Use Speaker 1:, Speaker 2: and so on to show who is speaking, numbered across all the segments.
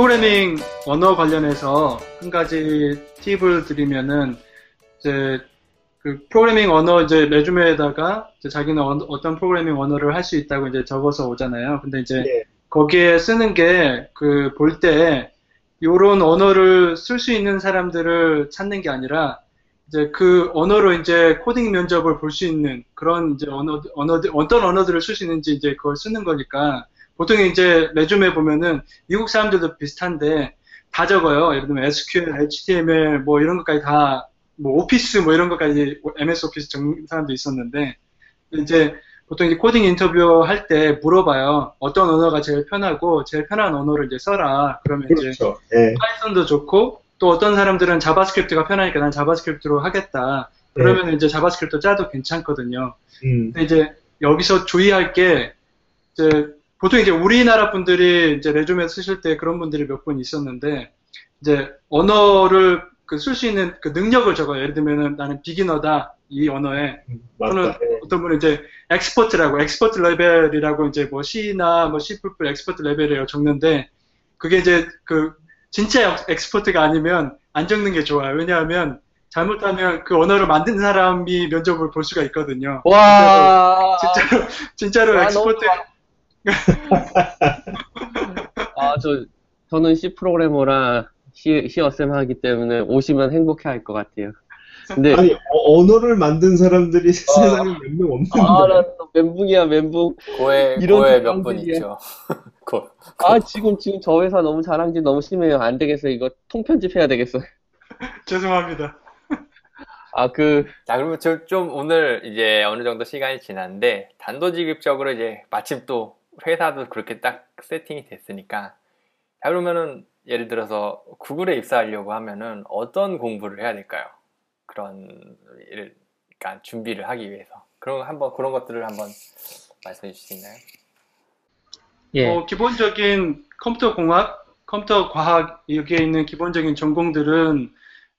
Speaker 1: 프로그래밍 언어 관련해서 한 가지 팁을 드리면은 이제 그 프로그래밍 언어 이제 레주메에다가 이제 자기는 어, 떤 프로그래밍 언어를 할 수 있다고 이제 적어서 오잖아요. 근데 이제 네. 거기에 쓰는 게 그 볼 때 요런 언어를 쓸 수 있는 사람들을 찾는 게 아니라 이제 그 언어로 이제 코딩 면접을 볼 수 있는 그런 이제 언어 언어들 어떤 언어들을 쓸 수 있는지 이제 그걸 쓰는 거니까 보통 이제 resume 보면은 미국 사람들도 비슷한데 다 적어요. 예를 들면 SQL, HTML 뭐 이런 것까지 다 뭐 Office 뭐 이런 것까지 MS Office 적는 사람도 있었는데 이제 보통 이제 코딩 인터뷰 할 때 물어봐요. 어떤 언어가 제일 편하고 제일 편한 언어를 이제 써라. 그러면 그렇죠. 이제 네. Python도 좋고 또 어떤 사람들은 JavaScript가 편하니까 난 JavaScript로 하겠다. 그러면 네. 이제 JavaScript 짜도 괜찮거든요. 음. 근데 이제 여기서 주의할 게 이제 보통 이제 우리나라 분들이 이제 resume 쓰실 때 그런 분들이 몇 분 있었는데 이제 언어를 그 쓸 수 있는 그 능력을 적어요. 예를 들면은 나는 beginner다 이 언어에 음, 또는 어떤 분은 이제 expert라고 expert level이라고 이제 뭐 C나 뭐 C++ expert level이라고 적는데 그게 이제 그 진짜 expert가 아니면 안 적는 게 좋아요. 왜냐하면 잘못하면 그 언어를 만든 사람이 면접을 볼 수가 있거든요.
Speaker 2: 와
Speaker 1: 진짜로 진짜로 와, 엑스퍼트
Speaker 2: 아 저 저는 C 프로그래머라 시, 시어셈 하기 때문에 오시면 행복해 할 것 같아요.
Speaker 3: 근데 아니 어, 언어를 만든 사람들이 아, 세상에 몇 명 없는데. 아, 나
Speaker 2: 멘붕이야 멘붕.
Speaker 4: 고에 고에 몇 분 있죠. 고,
Speaker 2: 고. 아 지금 지금 저 회사 너무 자랑질 너무 심해요. 안 되겠어 이거 통편집해야 되겠어.
Speaker 1: 죄송합니다.
Speaker 2: 아 그.
Speaker 4: 자 그러면 저 좀 오늘 이제 어느 정도 시간이 지났는데 단도직입적으로 이제 마침 또 회사도 그렇게 딱 세팅이 됐으니까 자 그러면은 예를 들어서 구글에 입사하려고 하면은 어떤 공부를 해야 될까요? 그런 일, 그러니까 준비를 하기 위해서 그런 한번 그런 것들을 한번 말씀해 주실 수 있나요?
Speaker 1: 예. 어, 기본적인 컴퓨터 공학, 컴퓨터 과학 여기에 있는 기본적인 전공들은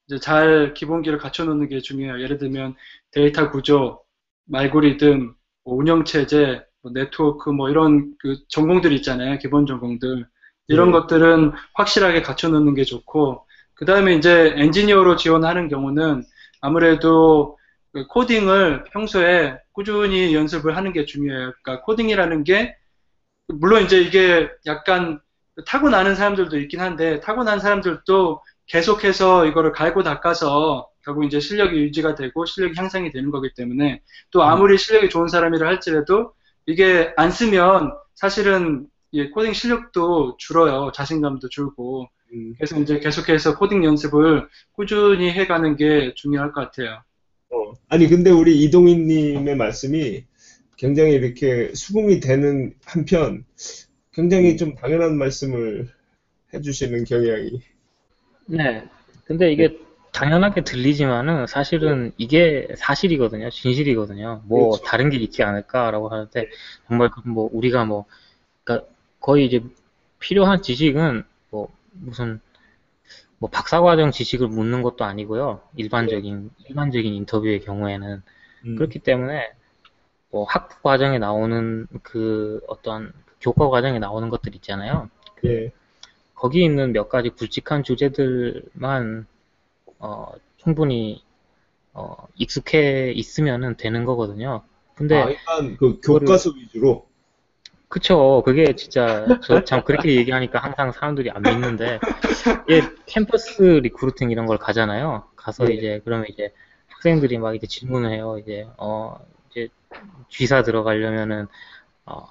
Speaker 1: 이제 잘 기본기를 갖춰놓는 게 중요해요. 예를 들면 데이터 구조, 알고리즘, 뭐 운영체제, 뭐 네트워크 뭐 이런 그 전공들 있잖아요. 기본 전공들. 이런 네. 것들은 확실하게 갖춰놓는 게 좋고, 그 다음에 이제 엔지니어로 지원하는 경우는 아무래도 그 코딩을 평소에 꾸준히 연습을 하는 게 중요해요. 그러니까 코딩이라는 게, 물론 이제 이게 약간 타고나는 사람들도 있긴 한데, 타고난 사람들도 계속해서 이거를 갈고 닦아서 결국 이제 실력이 유지가 되고 실력이 향상이 되는 거기 때문에 또 아무리 실력이 좋은 사람이라 할지라도 이게 안 쓰면 사실은 예, 코딩 실력도 줄어요. 자신감도 줄고. 음. 그래서 이제 계속해서 코딩 연습을 꾸준히 해가는 게 중요할 것 같아요.
Speaker 3: 어, 아니, 근데 우리 이동희님의 말씀이 굉장히 이렇게 수긍이 되는 한편 굉장히 좀 당연한 말씀을 해주시는 경향이.
Speaker 5: 네. 근데 이게 당연하게 들리지만은 사실은 이게 사실이거든요. 진실이거든요. 뭐 그렇죠. 다른 게 있지 않을까라고 하는데 정말 그뭐 우리가 뭐 그러니까 거의 이제 필요한 지식은 뭐 무슨 뭐 박사 과정 지식을 묻는 것도 아니고요. 일반적인 일반적인 인터뷰의 경우에는 음. 그렇기 때문에 뭐 학부 과정에 나오는 그 어떤 교과 과정에 나오는 것들 있잖아요. 그 예. 거기 있는 몇 가지 굵직한 주제들만 어, 충분히 어, 익숙해 있으면은 되는 거거든요. 근데
Speaker 3: 아, 일단 그 교과서 위주로
Speaker 5: 그쵸. 그게 진짜, 저 참 그렇게 얘기하니까 항상 사람들이 안 믿는데, 예, campus recruiting 이런 걸 가잖아요. 가서 네. 이제, 그러면 이제 학생들이 막 이제 질문을 해요. 이제, 어, 이제 쥐사 들어가려면은, 어,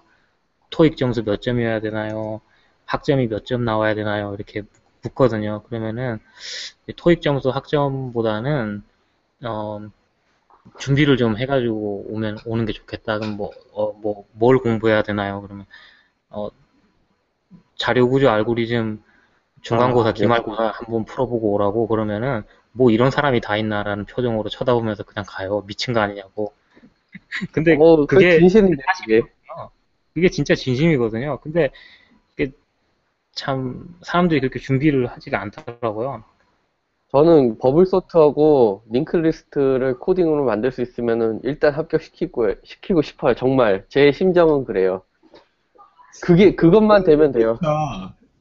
Speaker 5: 토익 점수 몇 점이어야 되나요? 학점이 몇 점 나와야 되나요? 이렇게 묻거든요. 그러면은, 토익 점수 학점보다는, 어, 준비를 좀 해가지고 오면 오는 게 좋겠다. 그럼 뭐, 어, 뭐, 뭘 공부해야 되나요? 그러면, 어, 자료 구조 알고리즘 중간고사, 아, 네. 기말고사 한번 풀어보고 오라고 그러면은 뭐 이런 사람이 다 있나라는 표정으로 쳐다보면서 그냥 가요. 미친 거 아니냐고. 근데 어, 그게 진심인데 그게. 그게 진짜 진심이거든요. 근데 참 사람들이 그렇게 준비를 하지가 않더라고요.
Speaker 2: 저는 bubble sort하고 linked list를 코딩으로 만들 수 있으면은 일단 합격시키고 시키고 싶어요. 정말 제 심정은 그래요. 그게 그것만 되면 돼요.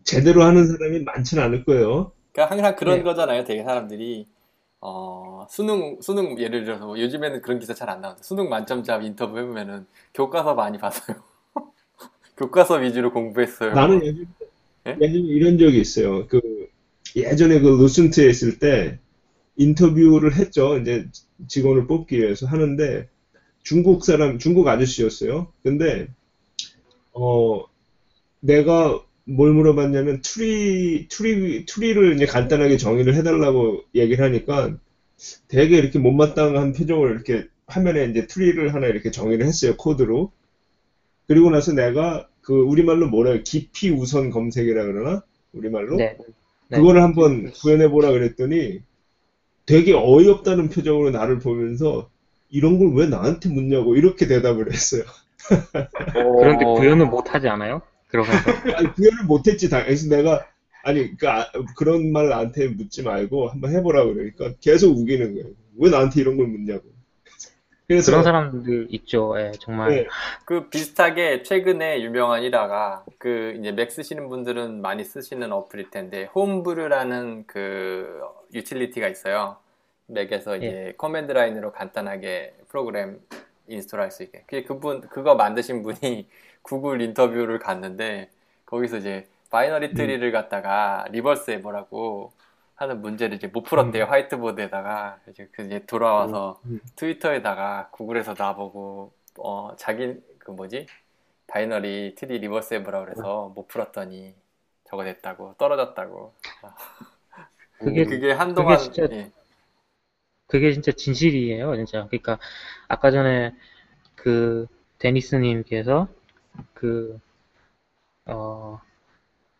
Speaker 3: 제대로 하는 사람이 많지는 않을 거예요.
Speaker 4: 그러니까 항상 그런
Speaker 3: 네.
Speaker 4: 거잖아요. 되게 사람들이 어, 수능 수능 예를 들어서 뭐 요즘에는 그런 기사 잘 안 나오는데 수능 만점자 인터뷰 해보면은 교과서 많이 봤어요. 교과서 위주로 공부했어요.
Speaker 3: 나는 예전에,
Speaker 4: 예?
Speaker 3: 예전에 이런 적이 있어요. 그 예전에 그 루슨트에 있을 때 인터뷰를 했죠. 이제 직원을 뽑기 위해서 하는데 중국 사람, 중국 아저씨였어요. 근데 어 내가 뭘 물어봤냐면 tree tree tree를 이제 간단하게 정의를 해달라고 얘기를 하니까 되게 이렇게 못마땅한 표정을 이렇게 화면에 이제 tree를 하나 이렇게 정의를 했어요 코드로. 그리고 나서 내가 그 우리말로 뭐라 해요? 깊이 우선 검색이라 그러나? 우리말로?
Speaker 5: 네. 네.
Speaker 3: 그거를 한번 구현해 보라 그랬더니 되게 어이없다는 표정으로 나를 보면서 이런 걸 왜 나한테 묻냐고 이렇게 대답을 했어요.
Speaker 5: 그런데 구현은 못 하지 않아요? 그러면서.
Speaker 3: 아니, 구현을 못 했지. 당- 그래서 내가 아니 그 아- 그런 말 나한테 묻지 말고 한번 해보라 그러니까 계속 우기는 거예요. 왜 나한테 이런 걸 묻냐고. 그래서
Speaker 5: 그런 사람들 있죠. 예, 정말.
Speaker 3: 네,
Speaker 4: 그 비슷하게 최근에 유명한 일화가 그 이제 맥 쓰시는 분들은 많이 쓰시는 어플일 텐데 홈브루라는 그 유틸리티가 있어요. 맥에서 이제 command line으로 간단하게 프로그램 install할 수 있게. 그게 그분 그거 만드신 분이 구글 인터뷰를 갔는데 거기서 이제 binary tree를 갖다가 reverse 해보라고 하는 문제를 이제 못 풀었대요 화이트보드에다가 이제 그 이제 돌아와서
Speaker 3: 음, 음.
Speaker 4: 트위터에다가 구글에서 나보고 어 자기 그 뭐지 binary reverse 해보라 그래서 못 풀었더니 저거 됐다고 떨어졌다고
Speaker 5: 그게,
Speaker 4: 그게 한동안
Speaker 5: 그게 진짜
Speaker 4: 예.
Speaker 5: 그게 진짜 진실이에요, 진짜. 그러니까 아까 전에 그 데니스님께서 그 어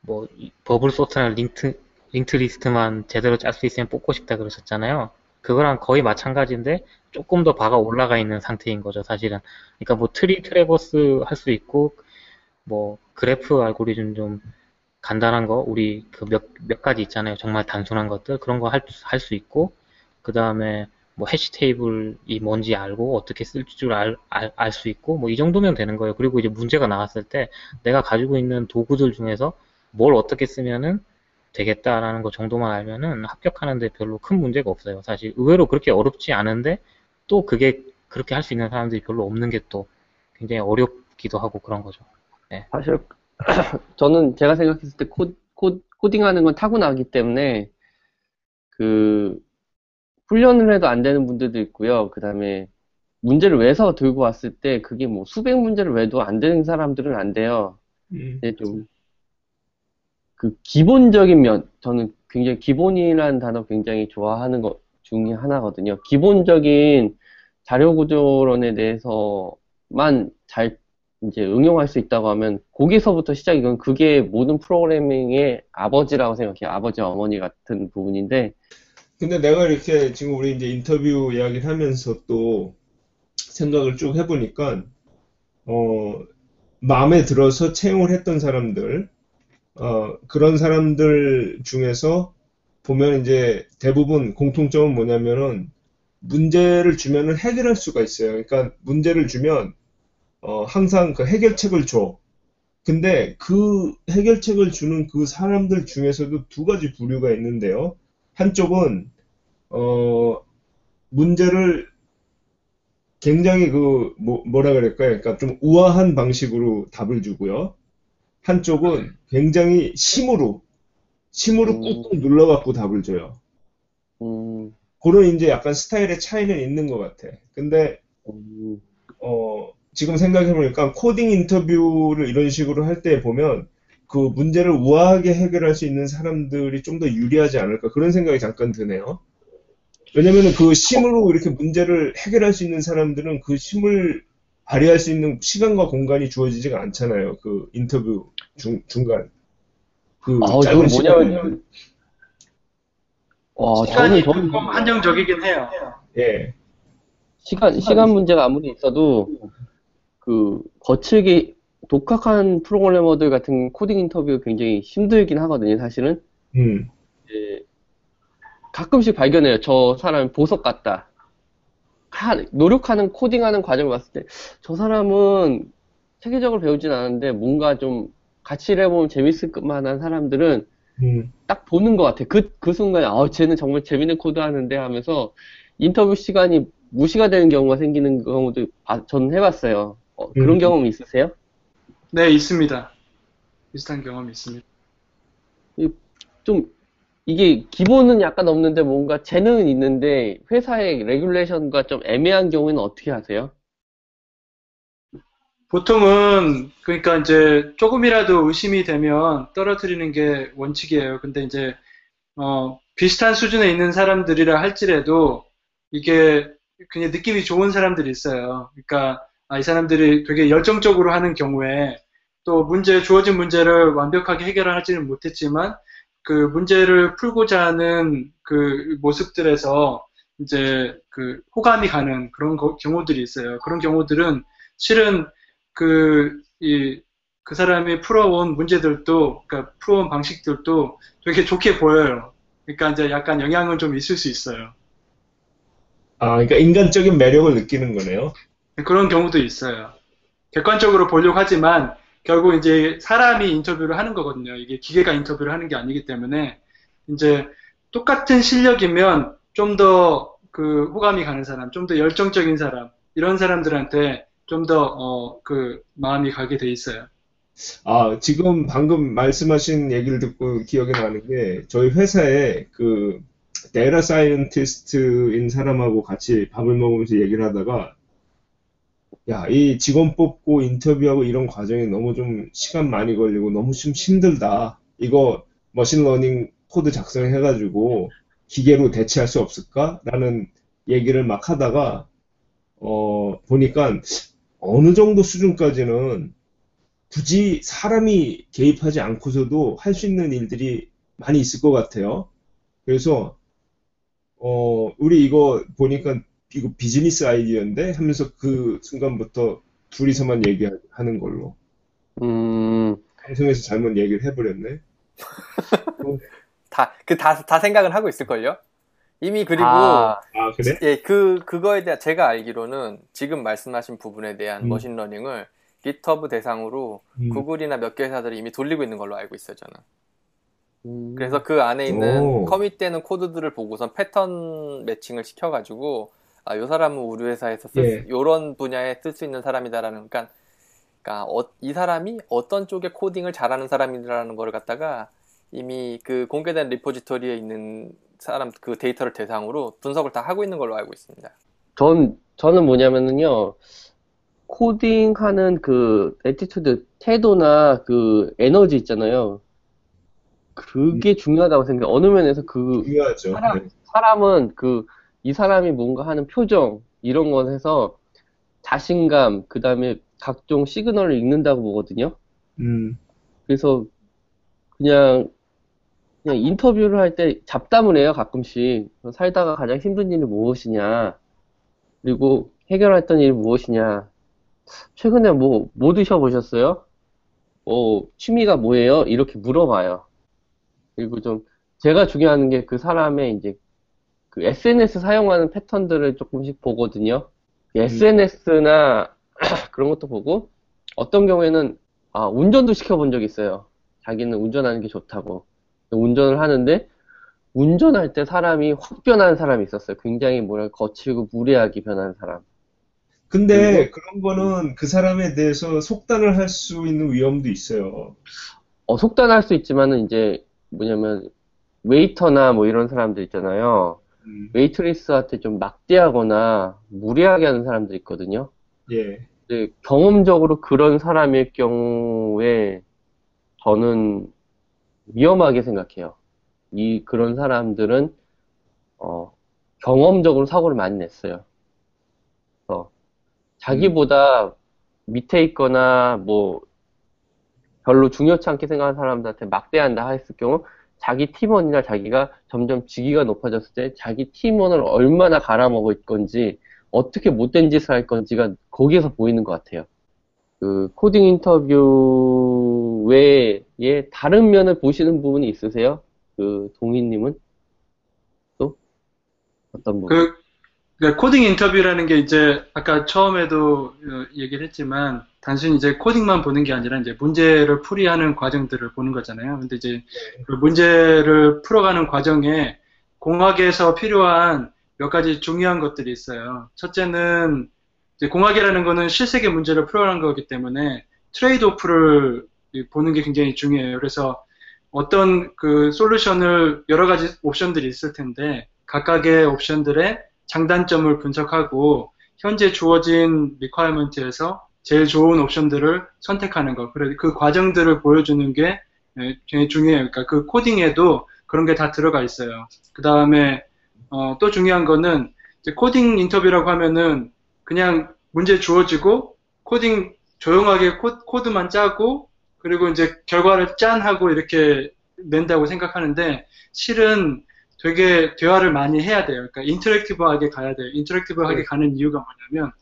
Speaker 5: 뭐 bubble sort나 linked linked list만 제대로 짤 수 있으면 뽑고 싶다 그러셨잖아요. 그거랑 거의 마찬가지인데 조금 더 bar가 올라가 있는 상태인 거죠, 사실은. 그러니까 뭐 tree traverse 할 수 있고 뭐 그래프 알고리즘 좀 간단한 거 우리 그 몇 몇 가지 있잖아요. 정말 단순한 것들 그런 거 할 할 수 있고 그 다음에 뭐 해시 테이블이 뭔지 알고 어떻게 쓸 줄 알 알 수 있고 뭐 이 정도면 되는 거예요. 그리고 이제 문제가 나왔을 때 내가 가지고 있는 도구들 중에서 뭘 어떻게 쓰면은 되겠다라는 거 정도만 알면은 합격하는데 별로 큰 문제가 없어요. 사실 의외로 그렇게 어렵지 않은데 또 그게 그렇게 할 수 있는 사람들이 별로 없는 게 또 굉장히 어렵기도 하고 그런 거죠.
Speaker 2: 사실 저는 제가 생각했을 때 코, 코, 코딩하는 건 타고나기 때문에 그 훈련을 해도 안 되는 분들도 있고요. 그 다음에 문제를 외서 들고 왔을 때 그게 뭐 수백 문제를 외도 안 되는 사람들은 안 돼요.
Speaker 3: 음.
Speaker 2: 근데 좀 그 기본적인 면 저는 굉장히 기본이라는 단어 굉장히 좋아하는 것 중에 하나거든요. 기본적인 자료 구조론에 대해서만 잘 이제 응용할 수 있다고 하면 거기서부터 시작이건 그게 모든 프로그래밍의 아버지라고 생각해요. 아버지 어머니 같은 부분인데
Speaker 3: 근데 내가 이렇게 지금 우리 이제 인터뷰 이야기를 하면서 또 생각을 쭉 해보니까, 어, 마음에 들어서 채용을 했던 사람들, 어, 그런 사람들 중에서 보면 이제 대부분 공통점은 뭐냐면은 문제를 주면은 해결할 수가 있어요. 그러니까 문제를 주면, 어, 항상 그 해결책을 줘. 근데 그 해결책을 주는 그 사람들 중에서도 두 가지 부류가 있는데요. 한쪽은 어 문제를 굉장히 그 뭐, 뭐라 그럴까요? 그러니까 좀 우아한 방식으로 답을 주고요. 한쪽은 굉장히 심으로 심으로
Speaker 2: 음.
Speaker 3: 꾹꾹 눌러갖고 답을 줘요.
Speaker 2: 음,
Speaker 3: 그런 이제 약간 스타일의 차이는 있는 것 같아. 근데
Speaker 2: 음,
Speaker 3: 어 지금 생각해보니까 코딩 인터뷰를 이런 식으로 할 때 보면 그 문제를 우아하게 해결할 수 있는 사람들이 좀 더 유리하지 않을까 그런 생각이 잠깐 드네요. 왜냐면은 그 심으로 이렇게 문제를 해결할 수 있는 사람들은 그 심을 발휘할 수 있는 시간과 공간이 주어지지가 않잖아요. 그 인터뷰 중, 중간. 그
Speaker 2: 아,
Speaker 3: 시간에.
Speaker 2: 뭐냐면 와,
Speaker 1: 시간이
Speaker 2: 저는 저는
Speaker 1: 조금 한정적이긴 해요.
Speaker 3: 예.
Speaker 2: 시간, 시간 문제가 아무리 있어도, 그, 거칠게, 독학한 프로그래머들 같은 코딩 인터뷰 굉장히 힘들긴 하거든요, 사실은.
Speaker 3: 음.
Speaker 2: 이제 가끔씩 발견해요. 저 사람 보석 같다. 하- 노력하는 코딩하는 과정을 봤을 때, 저 사람은 체계적으로 배우진 않았는데, 뭔가 좀 같이 일해보면 재밌을 만한 사람들은
Speaker 3: 음,
Speaker 2: 딱 보는 것 같아. 그, 그 순간에, 아, 쟤는 정말 재밌는 코드 하는데 하면서 인터뷰 시간이 무시가 되는 경우가 생기는 경우도 봐- 저는 해봤어요. 어, 그런
Speaker 3: 음.
Speaker 2: 경험 있으세요?
Speaker 1: 네, 있습니다. 비슷한 경험이 있습니다.
Speaker 2: 좀, 이게 기본은 약간 없는데 뭔가 재능은 있는데 회사의 레귤레이션과 좀 애매한 경우에는 어떻게 하세요?
Speaker 1: 보통은 그러니까 이제 조금이라도 의심이 되면 떨어뜨리는 게 원칙이에요. 근데 이제 어, 비슷한 수준에 있는 사람들이라 할지라도 이게 그냥 느낌이 좋은 사람들이 있어요. 그러니까 아, 이 사람들이 되게 열정적으로 하는 경우에 또 문제 주어진 문제를 완벽하게 해결하지는 못했지만 그 문제를 풀고자 하는 그 모습들에서 이제 그 호감이 가는 그런 거- 경우들이 있어요. 그런 경우들은 실은 그, 이, 그 사람이 풀어온 문제들도, 그러니까 풀어온 방식들도 되게 좋게 보여요. 그러니까 이제 약간 영향은 좀 있을 수 있어요.
Speaker 3: 아, 그러니까 인간적인 매력을 느끼는 거네요.
Speaker 1: 그런 경우도 있어요. 객관적으로 보려고 하지만 결국 이제 사람이 인터뷰를 하는 거거든요. 이게 기계가 인터뷰를 하는 게 아니기 때문에 이제 똑같은 실력이면 좀 더 그 호감이 가는 사람, 좀 더 열정적인 사람, 이런 사람들한테 좀 더, 어, 그 마음이 가게 돼 있어요.
Speaker 3: 아, 지금 방금 말씀하신 얘기를 듣고 기억이 나는 게 저희 회사에 그 data scientist인 사람하고 같이 밥을 먹으면서 얘기를 하다가 야, 이 직원 뽑고 인터뷰하고 이런 과정이 너무 좀 시간 많이 걸리고 너무 좀 힘들다. 이거 machine learning 코드 작성해가지고 기계로 대체할 수 없을까? 라는 얘기를 막 하다가 어, 보니까 어느 정도 수준까지는 굳이 사람이 개입하지 않고서도 할 수 있는 일들이 많이 있을 것 같아요. 그래서, 어, 우리 이거 보니까 이거 비즈니스 아이디어인데 하면서 그 순간부터 둘이서만 얘기하는 걸로.
Speaker 2: 음,
Speaker 3: 방송에서 잘못 얘기를 해버렸네.
Speaker 4: 다, 그, 다, 다 생각을 하고 있을걸요? 이미 그리고,
Speaker 2: 아,
Speaker 3: 아, 그래?
Speaker 4: 예, 그, 그거에 대한, 제가 알기로는 지금 말씀하신 부분에 대한
Speaker 3: 음.
Speaker 4: machine learning을 GitHub 대상으로
Speaker 3: 음.
Speaker 4: 구글이나 몇 개 회사들이 이미 돌리고 있는 걸로 알고 있어요, 저는.
Speaker 2: 음,
Speaker 4: 그래서 그 안에 있는
Speaker 3: 오.
Speaker 4: commit되는 코드들을 보고선 패턴 matching을 시켜가지고, 아, 요 사람은 우리 회사에서 쓸,
Speaker 3: 예.
Speaker 4: 수- 요런 분야에 쓸 수 있는 사람이다라는, 그러니까, 그러니까 어- 이 사람이 어떤 쪽에 코딩을 잘하는 사람이라는 걸 갖다가 이미 그 공개된 repository에 있는 사람 그 데이터를 대상으로 분석을 다 하고 있는 걸로 알고 있습니다.
Speaker 2: 전, 저는 뭐냐면은요, 코딩하는 그 attitude, 태도나 그 에너지 있잖아요. 그게 중요하다고 생각해요. 어느 면에서 그
Speaker 3: 중요하죠.
Speaker 2: 사람,
Speaker 3: 네.
Speaker 2: 사람은 그, 이 사람이 뭔가 하는 표정, 이런 것에서 자신감, 그 다음에 각종 시그널을 읽는다고 보거든요.
Speaker 3: 음,
Speaker 2: 그래서 그냥, 그냥 인터뷰를 할 때 잡담을 해요, 가끔씩. 살다가 가장 힘든 일이 무엇이냐. 그리고 해결했던 일이 무엇이냐. 최근에 뭐, 뭐 드셔보셨어요? 뭐, 취미가 뭐예요? 이렇게 물어봐요. 그리고 좀, 제가 중요한 게 그 사람의 이제, 그 SNS 사용하는 패턴들을 조금씩 보거든요. SNS나 그런 것도 보고, 어떤 경우에는, 아, 운전도 시켜본 적이 있어요. 자기는 운전하는 게 좋다고. 운전을 하는데, 운전할 때 사람이 확 변하는 사람이 있었어요. 굉장히 뭐랄까, 거칠고 무례하게 변하는 사람.
Speaker 3: 근데 그런 거는 그 사람에 대해서 속단을 할 수 있는 위험도 있어요.
Speaker 2: 어, 속단할 수 있지만은 이제 뭐냐면 웨이터나 뭐 이런 사람들 있잖아요.
Speaker 3: 음,
Speaker 2: 웨이트리스한테 좀 막대하거나 무례하게 하는 사람들 있거든요.
Speaker 3: 예.
Speaker 2: 근데 경험적으로 그런 사람일 경우에 저는 위험하게 생각해요. 이 그런 사람들은 어, 경험적으로 사고를 많이 냈어요. 그래서 자기보다 밑에 있거나 뭐 별로 중요치 않게 생각하는 사람들한테 막대한다 했을 경우 자기 팀원이나 자기가 점점 직위가 높아졌을 때 자기 팀원을 얼마나 갈아먹을 건지 어떻게 못된 짓을 할 건지가 거기에서 보이는 것 같아요. 그 코딩 인터뷰 외에 다른 면을 보시는 부분이 있으세요? 그 동희님은 또 어떤 부분?
Speaker 1: 그, 그러니까 코딩 인터뷰라는 게 이제 아까 처음에도 어, 얘기를 했지만 단순히 이제 코딩만 보는 게 아니라 이제 문제를 풀이하는 과정들을 보는 거잖아요. 근데 이제 그 문제를 풀어가는 과정에 공학에서 필요한 몇 가지 중요한 것들이 있어요. 첫째는 공학이라는 거는 실세계 문제를 풀어가는 거기 때문에 trade-off를 보는 게 굉장히 중요해요. 그래서 어떤 그 solution을 여러 가지 옵션들이 있을 텐데 각각의 옵션들의 장단점을 분석하고 현재 주어진 requirement에서 제일 좋은 옵션들을 선택하는 것. 그래서 그 과정들을 보여주는 게 예, 굉장히 중요해요. 그러니까 그 코딩에도 그런 게 다 들어가 있어요. 그 다음에 어, 또 중요한 거는 코딩 인터뷰라고 하면은 그냥 문제 주어지고 코딩 조용하게 코, 드만 짜고 그리고 이제 결과를 짠 하고 이렇게 낸다고 생각하는데 실은 되게 대화를 많이 해야 돼요. 그러니까 인터랙티브하게 가야 돼요. 인터랙티브하게 네. 가는 이유가 뭐냐면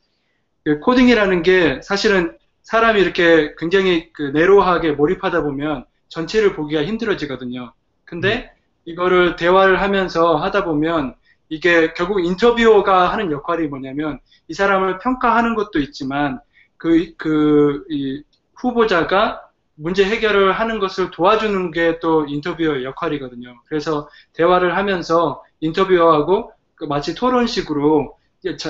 Speaker 1: 그 코딩이라는 게 사실은 사람이 이렇게 굉장히 그 내로하게 몰입하다 보면 전체를 보기가 힘들어지거든요. 근데 음. 이거를 대화를 하면서 하다 보면 이게 결국 인터뷰어가 하는 역할이 뭐냐면 이 사람을 평가하는 것도 있지만 그, 그, 이 후보자가 문제 해결을 하는 것을 도와주는 게 또 인터뷰어의 역할이거든요. 그래서 대화를 하면서 인터뷰어하고 그 마치 토론식으로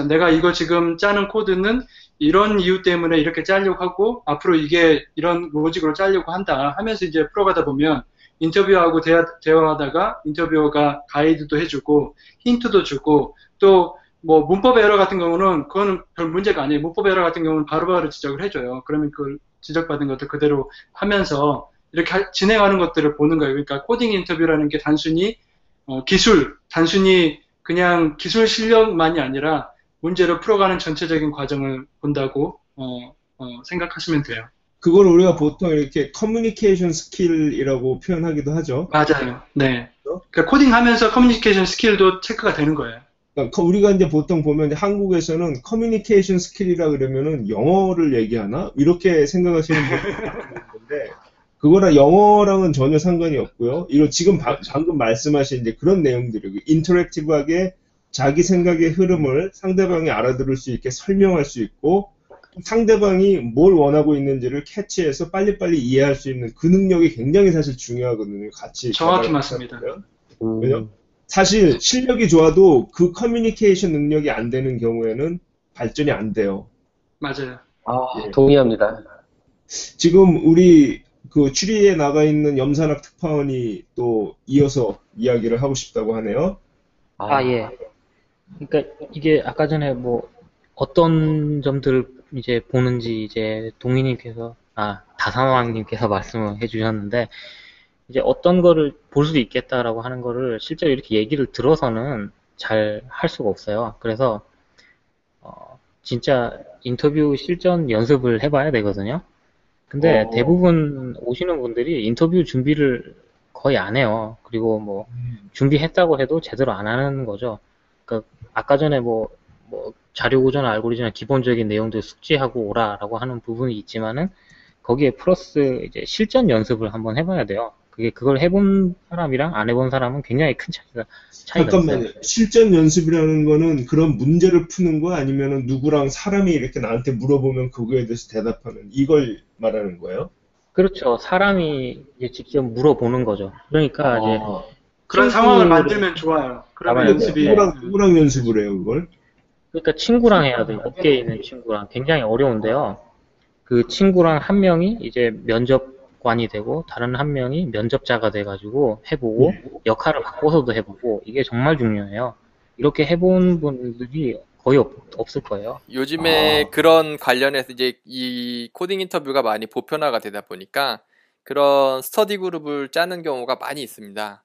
Speaker 1: 내가 이거 지금 짜는 코드는 이런 이유 때문에 이렇게 짜려고 하고 앞으로 이게 이런 로직으로 짜려고 한다 하면서 이제 풀어가다 보면 인터뷰하고 대화, 대화하다가 인터뷰어가 가이드도 해주고 힌트도 주고 또 뭐 문법 에러 같은 경우는 그거는 별 문제가 아니에요. 문법 에러 같은 경우는 바로바로 바로 지적을 해줘요. 그러면 그걸 지적받은 것들 그대로 하면서 이렇게 하, 진행하는 것들을 보는 거예요. 그러니까 코딩 인터뷰라는 게 단순히 어, 기술, 단순히 그냥 기술 실력만이 아니라 문제를 풀어가는 전체적인 과정을 본다고 어, 어, 생각하시면 돼요.
Speaker 3: 그걸 우리가 보통 이렇게 communication skill이라고 표현하기도 하죠.
Speaker 1: 맞아요. 네. 그러니까 코딩하면서 communication skill도 체크가 되는 거예요.
Speaker 3: 그러니까 우리가 이제 보통 보면 한국에서는 communication skill이라 그러면은 영어를 얘기하나 이렇게 생각하시는 분들이 있는데 그거랑 영어랑은 전혀 상관이 없고요. 이런 지금 바, 방금 말씀하신 이제 그런 내용들이 interactive하게 자기 생각의 흐름을 상대방이 알아들을 수 있게 설명할 수 있고 상대방이 뭘 원하고 있는지를 캐치해서 빨리빨리 이해할 수 있는 그 능력이 굉장히 사실 중요하거든요. 같이
Speaker 1: 정확히 맞습니다.
Speaker 3: 음. 사실 실력이 좋아도 그 커뮤니케이션 능력이 안 되는 경우에는 발전이 안 돼요.
Speaker 1: 맞아요.
Speaker 2: 아, 예. 동의합니다.
Speaker 3: 지금 우리 그 추리에 나가 있는 염산학 특파원이 또 이어서 이야기를 하고 싶다고 하네요.
Speaker 5: 아, 예. 그러니까 이게 아까 전에 뭐 어떤 점들을 이제 보는지 이제 동희님께서 아 다산왕님께서 말씀을 해주셨는데 이제 어떤 거를 볼 수도 있겠다라고 하는 거를 실제로 이렇게 얘기를 들어서는 잘 할 수가 없어요. 그래서 어, 진짜 인터뷰 실전 연습을 해봐야 되거든요. 근데 어... 대부분 오시는 분들이 인터뷰 준비를 거의 안 해요. 그리고 뭐 음. 준비했다고 해도 제대로 안 하는 거죠. 그러니까 아까 전에 뭐, 뭐 자료 구조나 알고리즘이나 기본적인 내용들 숙지하고 오라라고 하는 부분이 있지만은 거기에 플러스 이제 실전 연습을 한번 해봐야 돼요. 그게 그걸 해본 사람이랑 안 해본 사람은 굉장히 큰 차이가 차이가
Speaker 3: 잠깐만요. 있어요. 실전 연습이라는 거는 그런 문제를 푸는 거 아니면은 누구랑 사람이 이렇게 나한테 물어보면 그거에 대해서 대답하는 이걸 말하는 거예요?
Speaker 5: 그렇죠. 사람이 이제 직접 물어보는 거죠. 그러니까 아. 이제
Speaker 1: 그런 상황을 만들면 좋아요. 그러면 연습이
Speaker 3: 누구랑, 누구랑 연습을 해요, 그걸?
Speaker 5: 그러니까 친구랑 해야 돼요. 업계에 있는 친구랑 굉장히 어려운데요. 그 친구랑 한 명이 이제 면접관이 되고 다른 한 명이 면접자가 돼가지고 해보고 네. 역할을 바꿔서도 해보고 이게 정말 중요해요. 이렇게 해본 분들이 거의 없, 없을 거예요.
Speaker 4: 요즘에 아. 그런 관련해서 이제 이 코딩 인터뷰가 많이 보편화가 되다 보니까 그런 스터디 그룹을 짜는 경우가 많이 있습니다.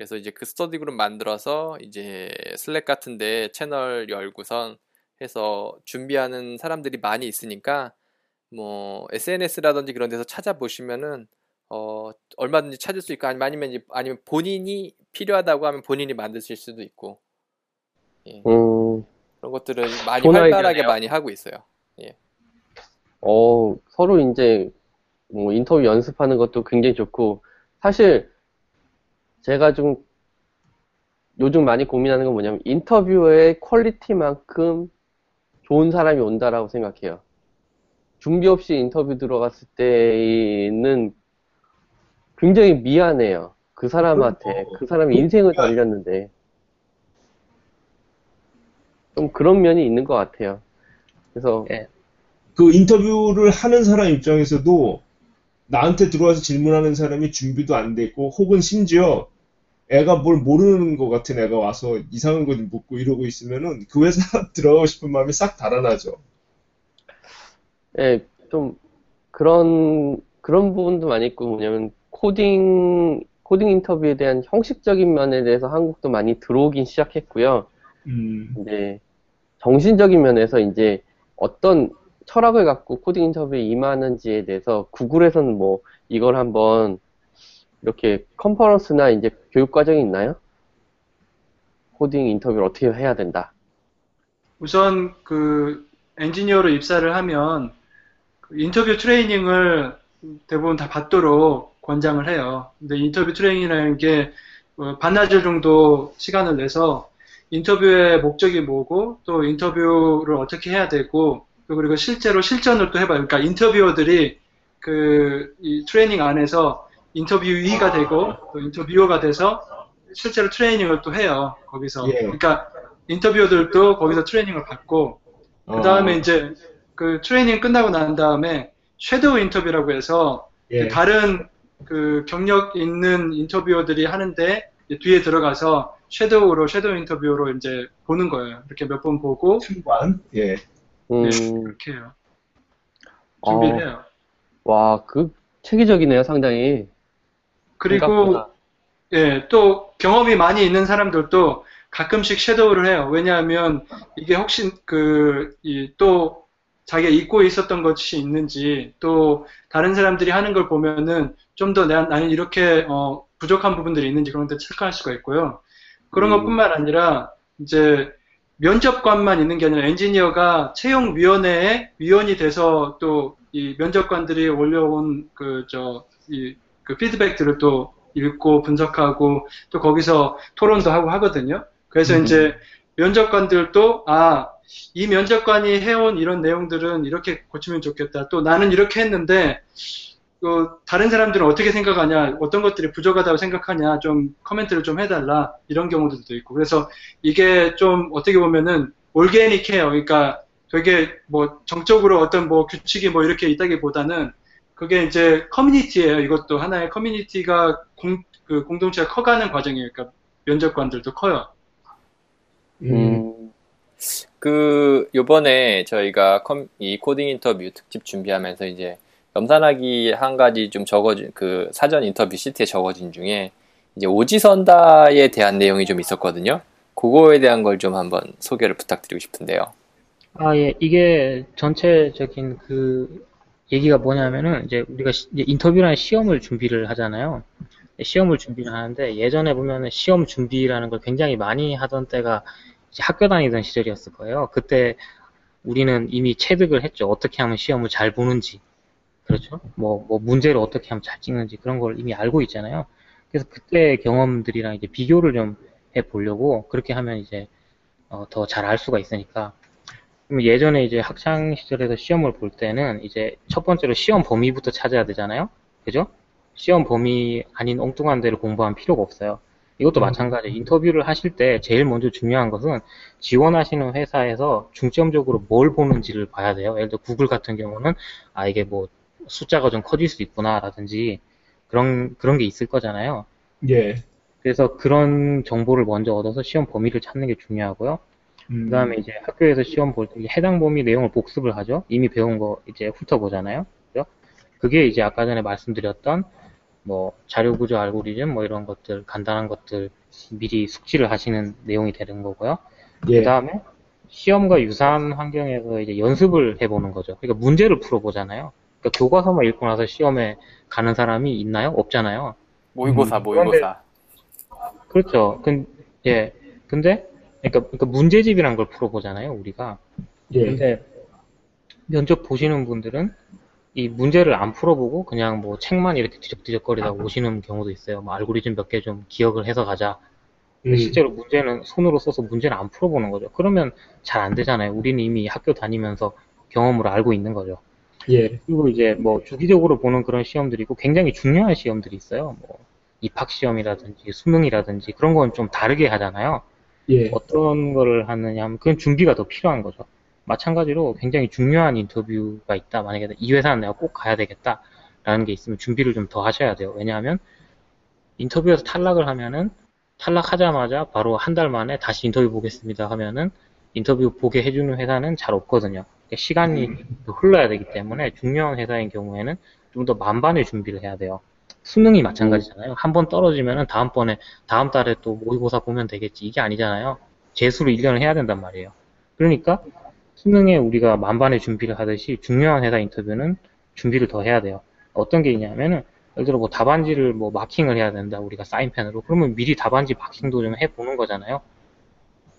Speaker 4: 그래서 이제 그 스터디 그룹 만들어서 이제 슬랙 같은데 채널 열고선 해서 준비하는 사람들이 많이 있으니까 뭐 SNS라든지 그런 데서 찾아보시면은 어 얼마든지 찾을 수 있고 아니면 아니면 본인이 필요하다고 하면 본인이 만드실 수도 있고 예. 음, 그런 것들을 많이 활발하게 많이 하고 있어요. 예.
Speaker 2: 어 서로 이제 뭐 인터뷰 연습하는 것도 굉장히 좋고 사실 제가 좀 요즘 많이 고민하는 건 뭐냐면 인터뷰의 퀄리티만큼 좋은 사람이 온다라고 생각해요. 준비 없이 인터뷰 들어갔을 때는 굉장히 미안해요. 그 사람한테 그 사람의 인생을 달렸는데 좀 그런 면이 있는 것 같아요. 그래서
Speaker 5: 예.
Speaker 3: 그 인터뷰를 하는 사람 입장에서도 나한테 들어와서 질문하는 사람이 준비도 안 돼 있고 혹은 심지어 애가 뭘 모르는 것 같은 애가 와서 이상한 거좀 묻고 이러고 있으면은 그 회사 들어가고 싶은 마음이 싹 달아나죠.
Speaker 2: 예, 좀 그런 그런 부분도 많이 있고 뭐냐면 코딩 코딩 인터뷰에 대한 형식적인 면에 대해서 한국도 많이 들어오긴 시작했고요.
Speaker 3: 음,
Speaker 2: 이제 정신적인 면에서 이제 어떤 철학을 갖고 코딩 인터뷰에 임하는지에 대해서 구글에서는 뭐 이걸 한번 이렇게 컨퍼런스나 이제 교육 과정이 있나요? 코딩 인터뷰를 어떻게 해야 된다.
Speaker 1: 우선 그 엔지니어로 입사를 하면 그 인터뷰 트레이닝을 대부분 다 받도록 권장을 해요. 근데 인터뷰 트레이닝이라는 게 어, 반나절 정도 시간을 내서 인터뷰의 목적이 뭐고 또 인터뷰를 어떻게 해야 되고 또 그리고 실제로 실전을 또 해봐요. 그러니까 인터뷰어들이 그이 트레이닝 안에서 인터뷰이가 되고 또 인터뷰어가 돼서 실제로 트레이닝을 또 해요. 거기서.
Speaker 3: 예.
Speaker 1: 그러니까 인터뷰어들도 거기서 트레이닝을 받고 그 다음에
Speaker 3: 어,
Speaker 1: 이제 그 트레이닝 끝나고 난 다음에 섀도우 인터뷰라고 해서
Speaker 3: 예.
Speaker 1: 다른 그 경력 있는 인터뷰어들이 하는데 뒤에 들어가서 섀도우로 섀도우 인터뷰로 이제 보는 거예요. 이렇게 몇 번 보고
Speaker 3: 충관, 예.
Speaker 2: 음,
Speaker 1: 그렇게 해요. 준비를
Speaker 2: 어,
Speaker 1: 해요.
Speaker 2: 와, 그 체계적이네요, 상당히.
Speaker 1: 그리고
Speaker 2: 생각보다.
Speaker 1: 예, 또 경험이 많이 있는 사람들도 가끔씩 섀도우를 해요. 왜냐하면 이게 혹시 그, 이, 또 자기가 잊고 있었던 것이 있는지 또 다른 사람들이 하는 걸 보면은 좀 더 나는 이렇게 어, 부족한 부분들이 있는지 그런 데 체크할 수가 있고요. 그런
Speaker 2: 음.
Speaker 1: 것뿐만 아니라 이제 면접관만 있는 게 아니라 엔지니어가 채용위원회의 위원이 돼서 또 이 면접관들이 올려온 그, 저, 이, 그 피드백들을 또 읽고 분석하고 또 거기서 토론도 하고 하거든요. 그래서
Speaker 3: 음.
Speaker 1: 이제 면접관들도 아, 이 면접관이 해온 이런 내용들은 이렇게 고치면 좋겠다. 또 나는 이렇게 했는데 어, 다른 사람들은 어떻게 생각하냐, 어떤 것들이 부족하다고 생각하냐, 좀 코멘트를 좀 해달라 이런 경우들도 있고 그래서 이게 좀 어떻게 보면은 올게닉해요. 그러니까 되게 뭐 정적으로 어떤 뭐 규칙이 뭐 이렇게 있다기보다는 그게 이제 커뮤니티예요. 이것도 하나의 커뮤니티가 공, 그 공동체가 커가는 과정이에요. 그러니까 면접관들도 커요.
Speaker 3: 음,
Speaker 2: 음,
Speaker 4: 그 요번에 저희가 컴- 이 코딩 인터뷰 특집 준비하면서 이제 염산하기 한 가지 좀 적어진 그 사전 인터뷰 시트에 적어진 중에 이제 오지선다에 대한 내용이 좀 있었거든요. 그거에 대한 걸 좀 한번 소개를 부탁드리고 싶은데요.
Speaker 5: 아, 예, 이게 전체적인 그 얘기가 뭐냐면은 이제 우리가 인터뷰라는 시험을 준비를 하잖아요. 시험을 준비를 하는데 예전에 보면은 시험 준비라는 걸 굉장히 많이 하던 때가 학교 다니던 시절이었을 거예요. 그때 우리는 이미 체득을 했죠. 어떻게 하면 시험을 잘 보는지. 그렇죠? 뭐, 뭐 문제를 어떻게 하면 잘 찍는지 그런 걸 이미 알고 있잖아요. 그래서 그때 경험들이랑 이제 비교를 좀 해보려고 그렇게 하면 이제 어, 더 잘 알 수가 있으니까 예전에 이제 학창 시절에서 시험을 볼 때는 이제 첫 번째로 시험 범위부터 찾아야 되잖아요. 그죠? 시험 범위 아닌 엉뚱한 데를 공부하면 필요가 없어요. 이것도
Speaker 3: 음.
Speaker 5: 마찬가지. 인터뷰를 하실 때 제일 먼저 중요한 것은 지원하시는 회사에서 중점적으로 뭘 보는지를 봐야 돼요. 예를 들어 구글 같은 경우는 아 이게 뭐 숫자가 좀 커질 수 있구나라든지 그런 그런 게 있을 거잖아요.
Speaker 3: 예.
Speaker 5: 그래서 그런 정보를 먼저 얻어서 시험 범위를 찾는 게 중요하고요.
Speaker 3: 음,
Speaker 5: 그 다음에 이제 학교에서 시험 볼 때 해당 범위 내용을 복습을 하죠. 이미 배운 거 이제 훑어보잖아요. 그죠? 그게 이제 아까 전에 말씀드렸던 뭐 자료 구조 알고리즘 뭐 이런 것들 간단한 것들 미리 숙지를 하시는 내용이 되는 거고요.
Speaker 3: 예.
Speaker 5: 그 다음에 시험과 유사한 환경에서 이제 연습을 해보는 거죠. 그러니까 문제를 풀어보잖아요. 그러니까 교과서만 읽고 나서 시험에 가는 사람이 있나요? 없잖아요.
Speaker 4: 모의고사,
Speaker 3: 음,
Speaker 4: 모의고사.
Speaker 5: 그렇죠. 근, 예. 근데, 그러니까, 그러니까 문제집이란 걸 풀어보잖아요, 우리가.
Speaker 3: 예.
Speaker 5: 근데 면접 보시는 분들은 이 문제를 안 풀어보고 그냥 뭐 책만 이렇게 뒤적뒤적거리다 오시는 경우도 있어요. 뭐 알고리즘 몇 개 좀 기억을 해서 가자. 근데
Speaker 3: 음.
Speaker 5: 실제로 문제는 손으로 써서 문제는 안 풀어보는 거죠. 그러면 잘 안 되잖아요. 우리는 이미 학교 다니면서 경험으로 알고 있는 거죠.
Speaker 3: 예.
Speaker 5: 그리고 이제 뭐 주기적으로 보는 그런 시험들이 있고 굉장히 중요한 시험들이 있어요. 뭐 입학 시험이라든지 수능이라든지 그런 건 좀 다르게 하잖아요.
Speaker 3: 예.
Speaker 5: 어떤 거를 하느냐 하면 그건 준비가 더 필요한 거죠. 마찬가지로 굉장히 중요한 인터뷰가 있다. 만약에 이 회사는 내가 꼭 가야 되겠다라는 게 있으면 준비를 좀 더 하셔야 돼요. 왜냐하면 인터뷰에서 탈락을 하면은 탈락하자마자 바로 한 달 만에 다시 인터뷰 보겠습니다 하면은 인터뷰 보게 해주는 회사는 잘 없거든요. 그러니까 시간이 흘러야 되기 때문에 중요한 회사인 경우에는 좀 더 만반의 준비를 해야 돼요. 수능이 마찬가지잖아요. 한 번 떨어지면은 다음번에 다음 달에 또 모의고사 보면 되겠지 이게 아니잖아요. 재수를 1년을 해야 된단 말이에요. 그러니까 수능에 우리가 만반의 준비를 하듯이 중요한 회사 인터뷰는 준비를 더 해야 돼요. 어떤 게 있냐면은 예를 들어 뭐 답안지를 뭐 마킹을 해야 된다 우리가 사인펜으로 그러면 미리 답안지 마킹도 좀 해보는 거잖아요.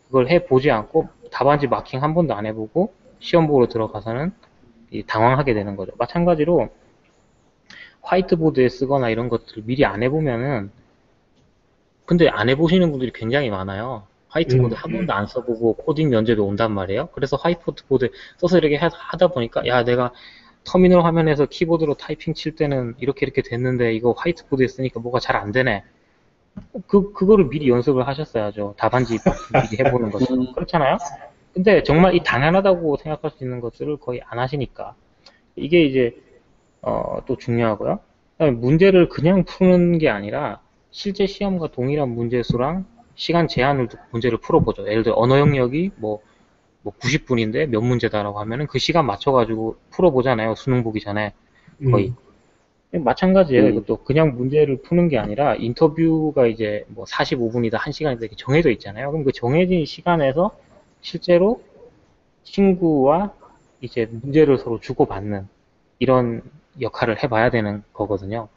Speaker 5: 그걸 해보지 않고 답안지 마킹 한 번도 안 해보고 시험 보러 들어가서는 이 당황하게 되는 거죠. 마찬가지로 화이트보드에 쓰거나 이런 것들을 미리 안 해보면은 근데 안 해보시는 분들이 굉장히 많아요. 화이트보드
Speaker 3: 음.
Speaker 5: 한 번도 안 써보고 코딩 면접에 온단 말이에요. 그래서 화이트보드 써서 이렇게 하- 하다 보니까 야 내가 터미널 화면에서 키보드로 타이핑 칠 때는 이렇게 이렇게 됐는데 이거 화이트보드에 쓰니까 뭐가 잘 안 되네. 그 그거를 미리 연습을 하셨어야죠. 답안지 미리 해보는 거죠.
Speaker 2: 음.
Speaker 5: 그렇잖아요. 근데 정말 이 당연하다고 생각할 수 있는 것들을 거의 안 하시니까 이게 이제 어, 또 중요하고요. 문제를 그냥 푸는 게 아니라 실제 시험과 동일한 문제 수랑 시간 제한을 두고 문제를 풀어보죠. 예를 들어 언어 영역이 뭐, 뭐 90분인데 몇 문제다라고 하면은 그 시간 맞춰가지고 풀어보잖아요. 수능 보기 전에 거의. 마찬가지예요.
Speaker 2: 음.
Speaker 5: 이것도 그냥 문제를 푸는 게 아니라 인터뷰가 이제 뭐 45분이다, 1시간이다 이렇게 정해져 있잖아요. 그럼 그 정해진 시간에서 실제로 친구와 이제 문제를 서로 주고받는 이런 역할을 해봐야 되는 거거든요.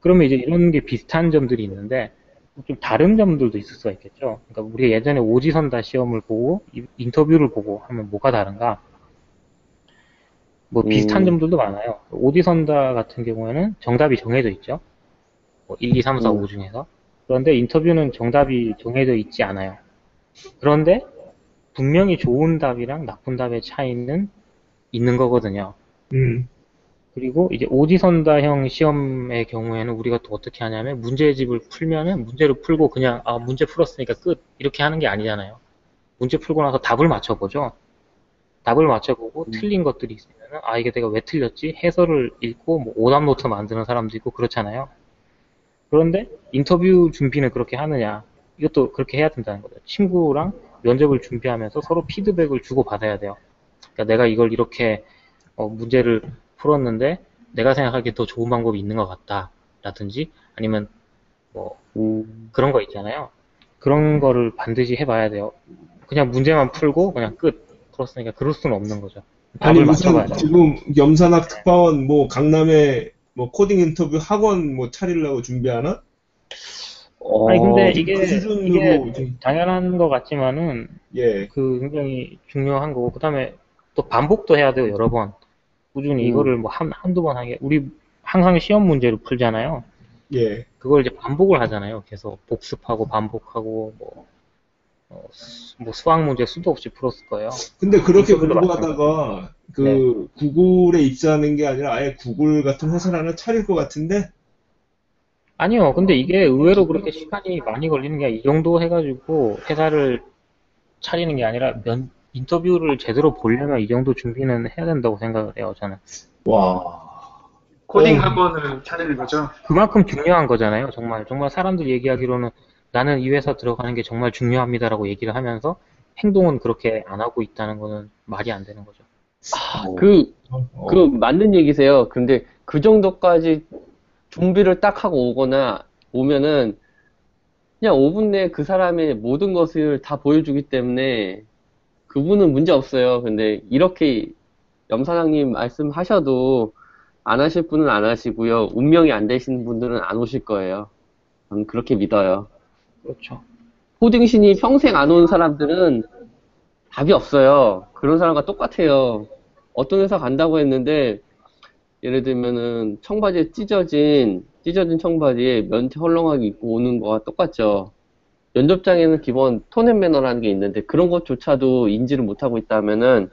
Speaker 5: 그러면 이제 이런 게 비슷한 점들이 있는데 좀 다른 점들도 있을 수가 있겠죠. 그러니까 우리가 예전에 오지선다 시험을 보고 이- 인터뷰를 보고 하면 뭐가 다른가? 뭐 비슷한
Speaker 2: 음.
Speaker 5: 점들도 많아요. 오디선다 같은 경우에는 정답이 정해져 있죠. 뭐 1, 2, 3, 4,
Speaker 2: 음.
Speaker 5: 5 중에서. 그런데 인터뷰는 정답이 정해져 있지 않아요. 그런데 분명히 좋은 답이랑 나쁜 답의 차이는 있는 거거든요.
Speaker 3: 음.
Speaker 5: 그리고 이제 오지선다형 시험의 경우에는 우리가 또 어떻게 하냐면 문제집을 풀면은 문제를 풀고 그냥 아 문제 풀었으니까 끝 이렇게 하는 게 아니잖아요. 문제 풀고 나서 답을 맞춰보죠. 답을 맞춰보고
Speaker 2: 음.
Speaker 5: 틀린 것들이 있으면은 아 이게 내가 왜 틀렸지 해설을 읽고 뭐 오답 노트 만드는 사람도 있고 그렇잖아요. 그런데 인터뷰 준비는 그렇게 하느냐 이것도 그렇게 해야 된다는 거죠. 친구랑 면접을 준비하면서 서로 피드백을 주고 받아야 돼요. 그러니까 내가 이걸 이렇게 어, 문제를 풀었는데 내가 생각하기에 더 좋은 방법이 있는 것 같다. 라든지 아니면 뭐
Speaker 2: 음.
Speaker 5: 그런 거 있잖아요. 그런 거를 반드시 해봐야 돼요. 그냥 문제만 풀고 그냥 끝 풀었으니까 그럴 수는 없는 거죠.
Speaker 3: 아니
Speaker 5: 돼요.
Speaker 3: 지금 염산학 특파원 뭐 강남에 뭐 코딩 인터뷰 학원 뭐 차리려고 준비하나?
Speaker 2: 어,
Speaker 5: 아니 근데
Speaker 3: 그
Speaker 5: 이게
Speaker 3: 수준으로
Speaker 5: 이게
Speaker 3: 좀-
Speaker 5: 당연한 것 같지만은
Speaker 3: 예.
Speaker 5: 그 굉장히 중요한 거고 그다음에 또 반복도 해야 돼요 여러 번 꾸준히
Speaker 2: 음.
Speaker 5: 이거를 뭐 한 한두 번 하게 우리 항상 시험 문제를 풀잖아요.
Speaker 3: 예.
Speaker 5: 그걸 이제 반복을 하잖아요. 계속 복습하고 반복하고 뭐, 어, 수- 뭐 수학 문제 수도 없이 풀었을 거예요.
Speaker 3: 근데 그렇게 공부하다가 그
Speaker 5: 네.
Speaker 3: 구글에 입사하는 게 아니라 아예 구글 같은 회사를 하나 차릴 것 같은데?
Speaker 5: 아니요. 근데 이게 의외로 그렇게 시간이 많이 걸리는 게 이 정도 해가지고 회사를 차리는 게 아니라 면, 인터뷰를 제대로 보려면 이 정도 준비는 해야 된다고 생각을 해요. 저는
Speaker 3: 와.
Speaker 1: 코딩
Speaker 3: 어.
Speaker 1: 학원을 차리는 거죠.
Speaker 5: 그만큼 중요한 거잖아요. 정말 정말 사람들 얘기하기로는 나는 이 회사 들어가는 게 정말 중요합니다라고 얘기를 하면서 행동은 그렇게 안 하고 있다는 거는 말이 안 되는 거죠.
Speaker 2: 그,
Speaker 3: 어.
Speaker 2: 그 맞는 얘기세요. 근데 그 정도까지 준비를 딱 하고 오거나 오면은 그냥 5분 내에 그 사람의 모든 것을 다 보여주기 때문에 그분은 문제 없어요. 근데 이렇게 염사장님 말씀하셔도 안 하실 분은 안 하시고요. 운명이 안 되신 분들은 안 오실 거예요. 저는 그렇게 믿어요.
Speaker 5: 그렇죠.
Speaker 2: 코딩신이 평생 안 온 사람들은 답이 없어요. 그런 사람과 똑같아요. 어떤 회사 간다고 했는데, 예를 들면은 청바지에 찢어진, 찢어진 청바지에 면티 헐렁하게 입고 오는 거와 똑같죠. 면접장에는 기본 tone and manner라는 게 있는데 그런 것조차도 인지를 못하고 있다면은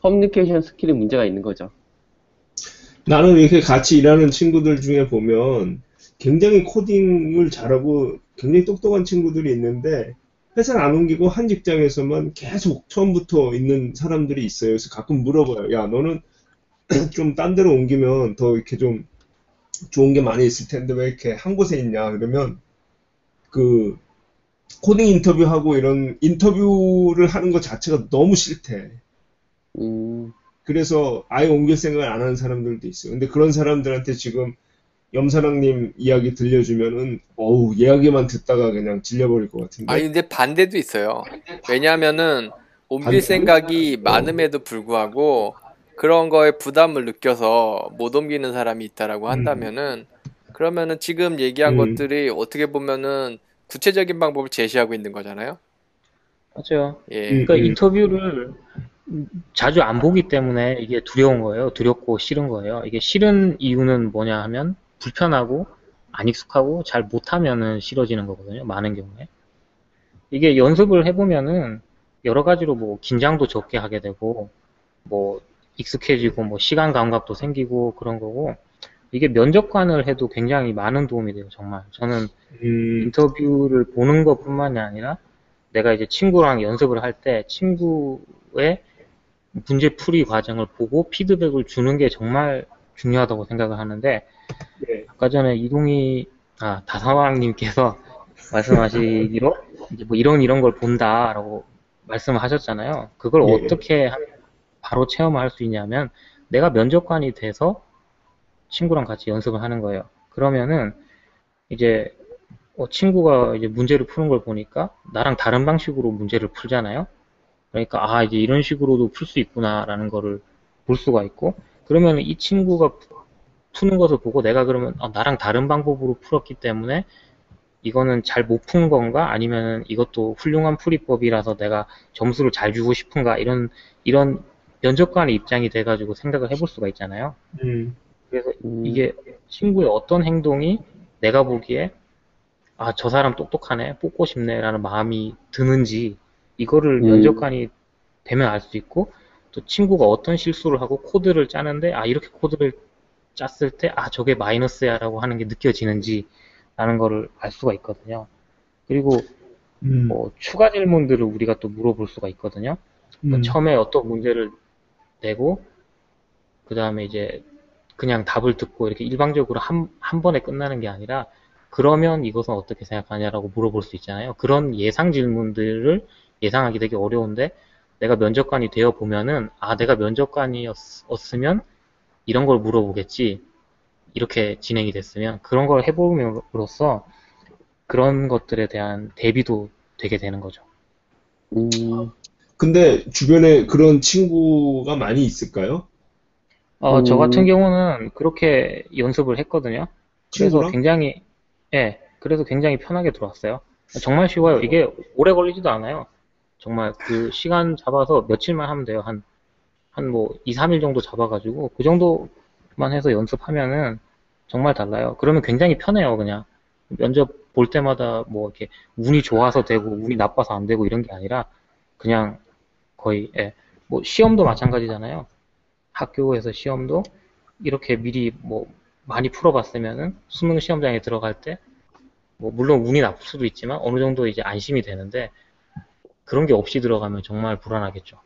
Speaker 2: 커뮤니케이션 skill이 문제가 있는 거죠.
Speaker 3: 나는 이렇게 같이 일하는 친구들 중에 보면 굉장히 코딩을 잘하고 굉장히 똑똑한 친구들이 있는데 회사를 안 옮기고 한 직장에서만 계속 처음부터 있는 사람들이 있어요. 그래서 가끔 물어봐요. 야, 너는 좀 딴 데로 옮기면 더 이렇게 좀 좋은 게 많이 있을 텐데 왜 이렇게 한 곳에 있냐? 그러면 그 코딩 인터뷰하고 이런 인터뷰를 하는 것 자체가 너무 싫대.
Speaker 2: 음,
Speaker 3: 그래서 아예 옮길 생각을 안 하는 사람들도 있어요. 근데 그런 사람들한테 지금 염사랑님 이야기 들려주면은 어우 이야기만 듣다가 그냥 질려버릴 것 같은데.
Speaker 4: 아니 근데 반대도 있어요. 왜냐하면은 옮길
Speaker 3: 반대?
Speaker 4: 생각이 많음에도 불구하고 그런 거에 부담을 느껴서 못 옮기는 사람이 있다라고 한다면은 그러면은 지금 얘기한
Speaker 3: 음.
Speaker 4: 것들이 어떻게 보면은 구체적인 방법을 제시하고 있는 거잖아요.
Speaker 5: 맞아요.
Speaker 4: 예.
Speaker 3: 음.
Speaker 5: 그러니까 인터뷰를 자주 안 보기 때문에 이게 두려운 거예요. 두렵고 싫은 거예요. 이게 싫은 이유는 뭐냐 하면 불편하고 안 익숙하고 잘 못하면은 싫어지는 거거든요. 많은 경우에. 이게 연습을 해보면은 여러 가지로 뭐 긴장도 적게 하게 되고 뭐 익숙해지고 뭐 시간 감각도 생기고 그런 거고 이게 면접관을 해도 굉장히 많은 도움이 돼요. 정말. 저는
Speaker 3: 음,
Speaker 5: 인터뷰를 보는 것뿐만이 아니라 내가 이제 친구랑 연습을 할 때 친구의 문제 풀이 과정을 보고 피드백을 주는 게 정말 중요하다고 생각을 하는데
Speaker 3: 네.
Speaker 5: 아까 전에 이동희 아 다사왕님께서 말씀하시기로 이제 뭐 이런 이런 걸 본다라고 말씀을 하셨잖아요. 그걸
Speaker 3: 예.
Speaker 5: 어떻게 하면 바로 체험을 할수 있냐면 내가 면접관이 돼서 친구랑 같이 연습을 하는 거예요. 그러면은 이제 어, 친구가 이제 문제를 푸는 걸 보니까 나랑 다른 방식으로 문제를 풀잖아요. 그러니까 아 이제 이런 식으로도 풀 수 있구나라는 거를 볼 수가 있고 그러면 이 친구가 푸는 것을 보고 내가 그러면 어, 나랑 다른 방법으로 풀었기 때문에 이거는 잘 못 푼 건가 아니면 이것도 훌륭한 풀이법이라서 내가 점수를 잘 주고 싶은가 이런 이런 면접관의 입장이 돼가지고 생각을 해볼 수가 있잖아요.
Speaker 3: 음,
Speaker 5: 그래서
Speaker 2: 음,
Speaker 5: 이게 친구의 어떤 행동이 내가 보기에 아, 저 사람 똑똑하네, 뽑고 싶네 라는 마음이 드는지 이거를
Speaker 2: 음.
Speaker 5: 면접관이 되면 알 수 있고 또 친구가 어떤 실수를 하고 코드를 짜는데 아, 이렇게 코드를 짰을 때 아, 저게 마이너스야 라고 하는 게 느껴지는지 라는 거를 알 수가 있거든요. 그리고
Speaker 3: 음,
Speaker 5: 뭐 추가 질문들을 우리가 또 물어볼 수가 있거든요.
Speaker 3: 음,
Speaker 5: 처음에 어떤 문제를 내고 그 다음에 이제 그냥 답을 듣고 이렇게 일방적으로 한, 한 번에 끝나는 게 아니라 그러면 이것은 어떻게 생각하냐라고 물어볼 수 있잖아요. 그런 예상 질문들을 예상하기 되게 어려운데 내가 면접관이 되어 보면은 아 내가 면접관이었으면 이런 걸 물어보겠지 이렇게 진행이 됐으면 그런 걸 해봄으로써 그런 것들에 대한 대비도 되게 되는 거죠.
Speaker 2: 음,
Speaker 3: 근데 주변에 그런 친구가 많이 있을까요?
Speaker 5: 어, 저
Speaker 2: 음.
Speaker 5: 같은 경우는 그렇게 연습을 했거든요. 그래서
Speaker 3: 친구랑?
Speaker 5: 굉장히, 예, 그래서 굉장히 편하게 들어왔어요. 정말 쉬워요. 이게 오래 걸리지도 않아요. 정말 그 시간 잡아서 며칠만 하면 돼요. 한, 한 뭐 2, 3일 정도 잡아가지고 그 정도만 해서 연습하면은 정말 달라요. 그러면 굉장히 편해요, 그냥. 면접 볼 때마다 뭐 이렇게 운이 좋아서 되고 운이 나빠서 안 되고 이런 게 아니라 그냥 거의, 예, 뭐 시험도 마찬가지잖아요. 학교에서 시험도 이렇게 미리 뭐 많이 풀어봤으면은 수능 시험장에 들어갈 때 뭐 물론 운이 나쁠 수도 있지만 어느 정도 이제 안심이 되는데 그런 게 없이 들어가면 정말 불안하겠죠.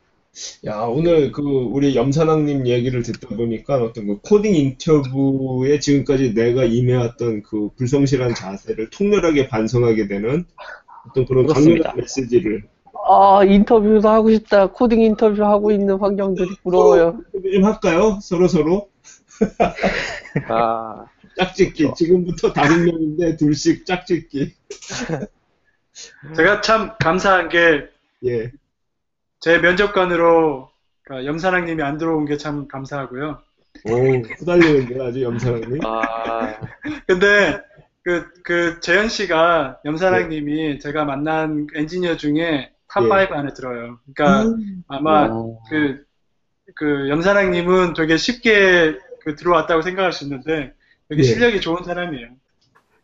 Speaker 3: 야, 오늘 그 우리 염산왕님 얘기를 듣다 보니까 어떤 그 코딩 인터뷰에 지금까지 내가 임해왔던 그 불성실한 자세를 통렬하게 반성하게 되는 어떤 그런. 강렬한 메시지를
Speaker 2: 아, 인터뷰도 하고 싶다. 코딩 인터뷰 하고 있는 환경들이 부러워요.
Speaker 3: 인터뷰 좀 할까요? 서로 서로
Speaker 2: 아,
Speaker 3: 짝짓기. 지금부터 다섯 명인데 둘씩 짝짓기.
Speaker 1: 제가 참 감사한 게
Speaker 3: 예.
Speaker 1: 제 면접관으로 그러니까 염산악님이 안 들어온 게 참 감사하고요.
Speaker 3: 오, 후달리는데 아주 염산악님.
Speaker 2: 아,
Speaker 1: 근데 그, 그 재현 씨가 염산악님이 제가 만난 엔지니어 중에 top
Speaker 3: 예.
Speaker 1: 5 안에 들어요. 그러니까
Speaker 3: 음.
Speaker 1: 아마
Speaker 2: 어,
Speaker 1: 그, 그 염사랑님은 되게 쉽게 그 들어왔다고 생각할 수 있는데 되게
Speaker 3: 예.
Speaker 1: 실력이 좋은 사람이에요.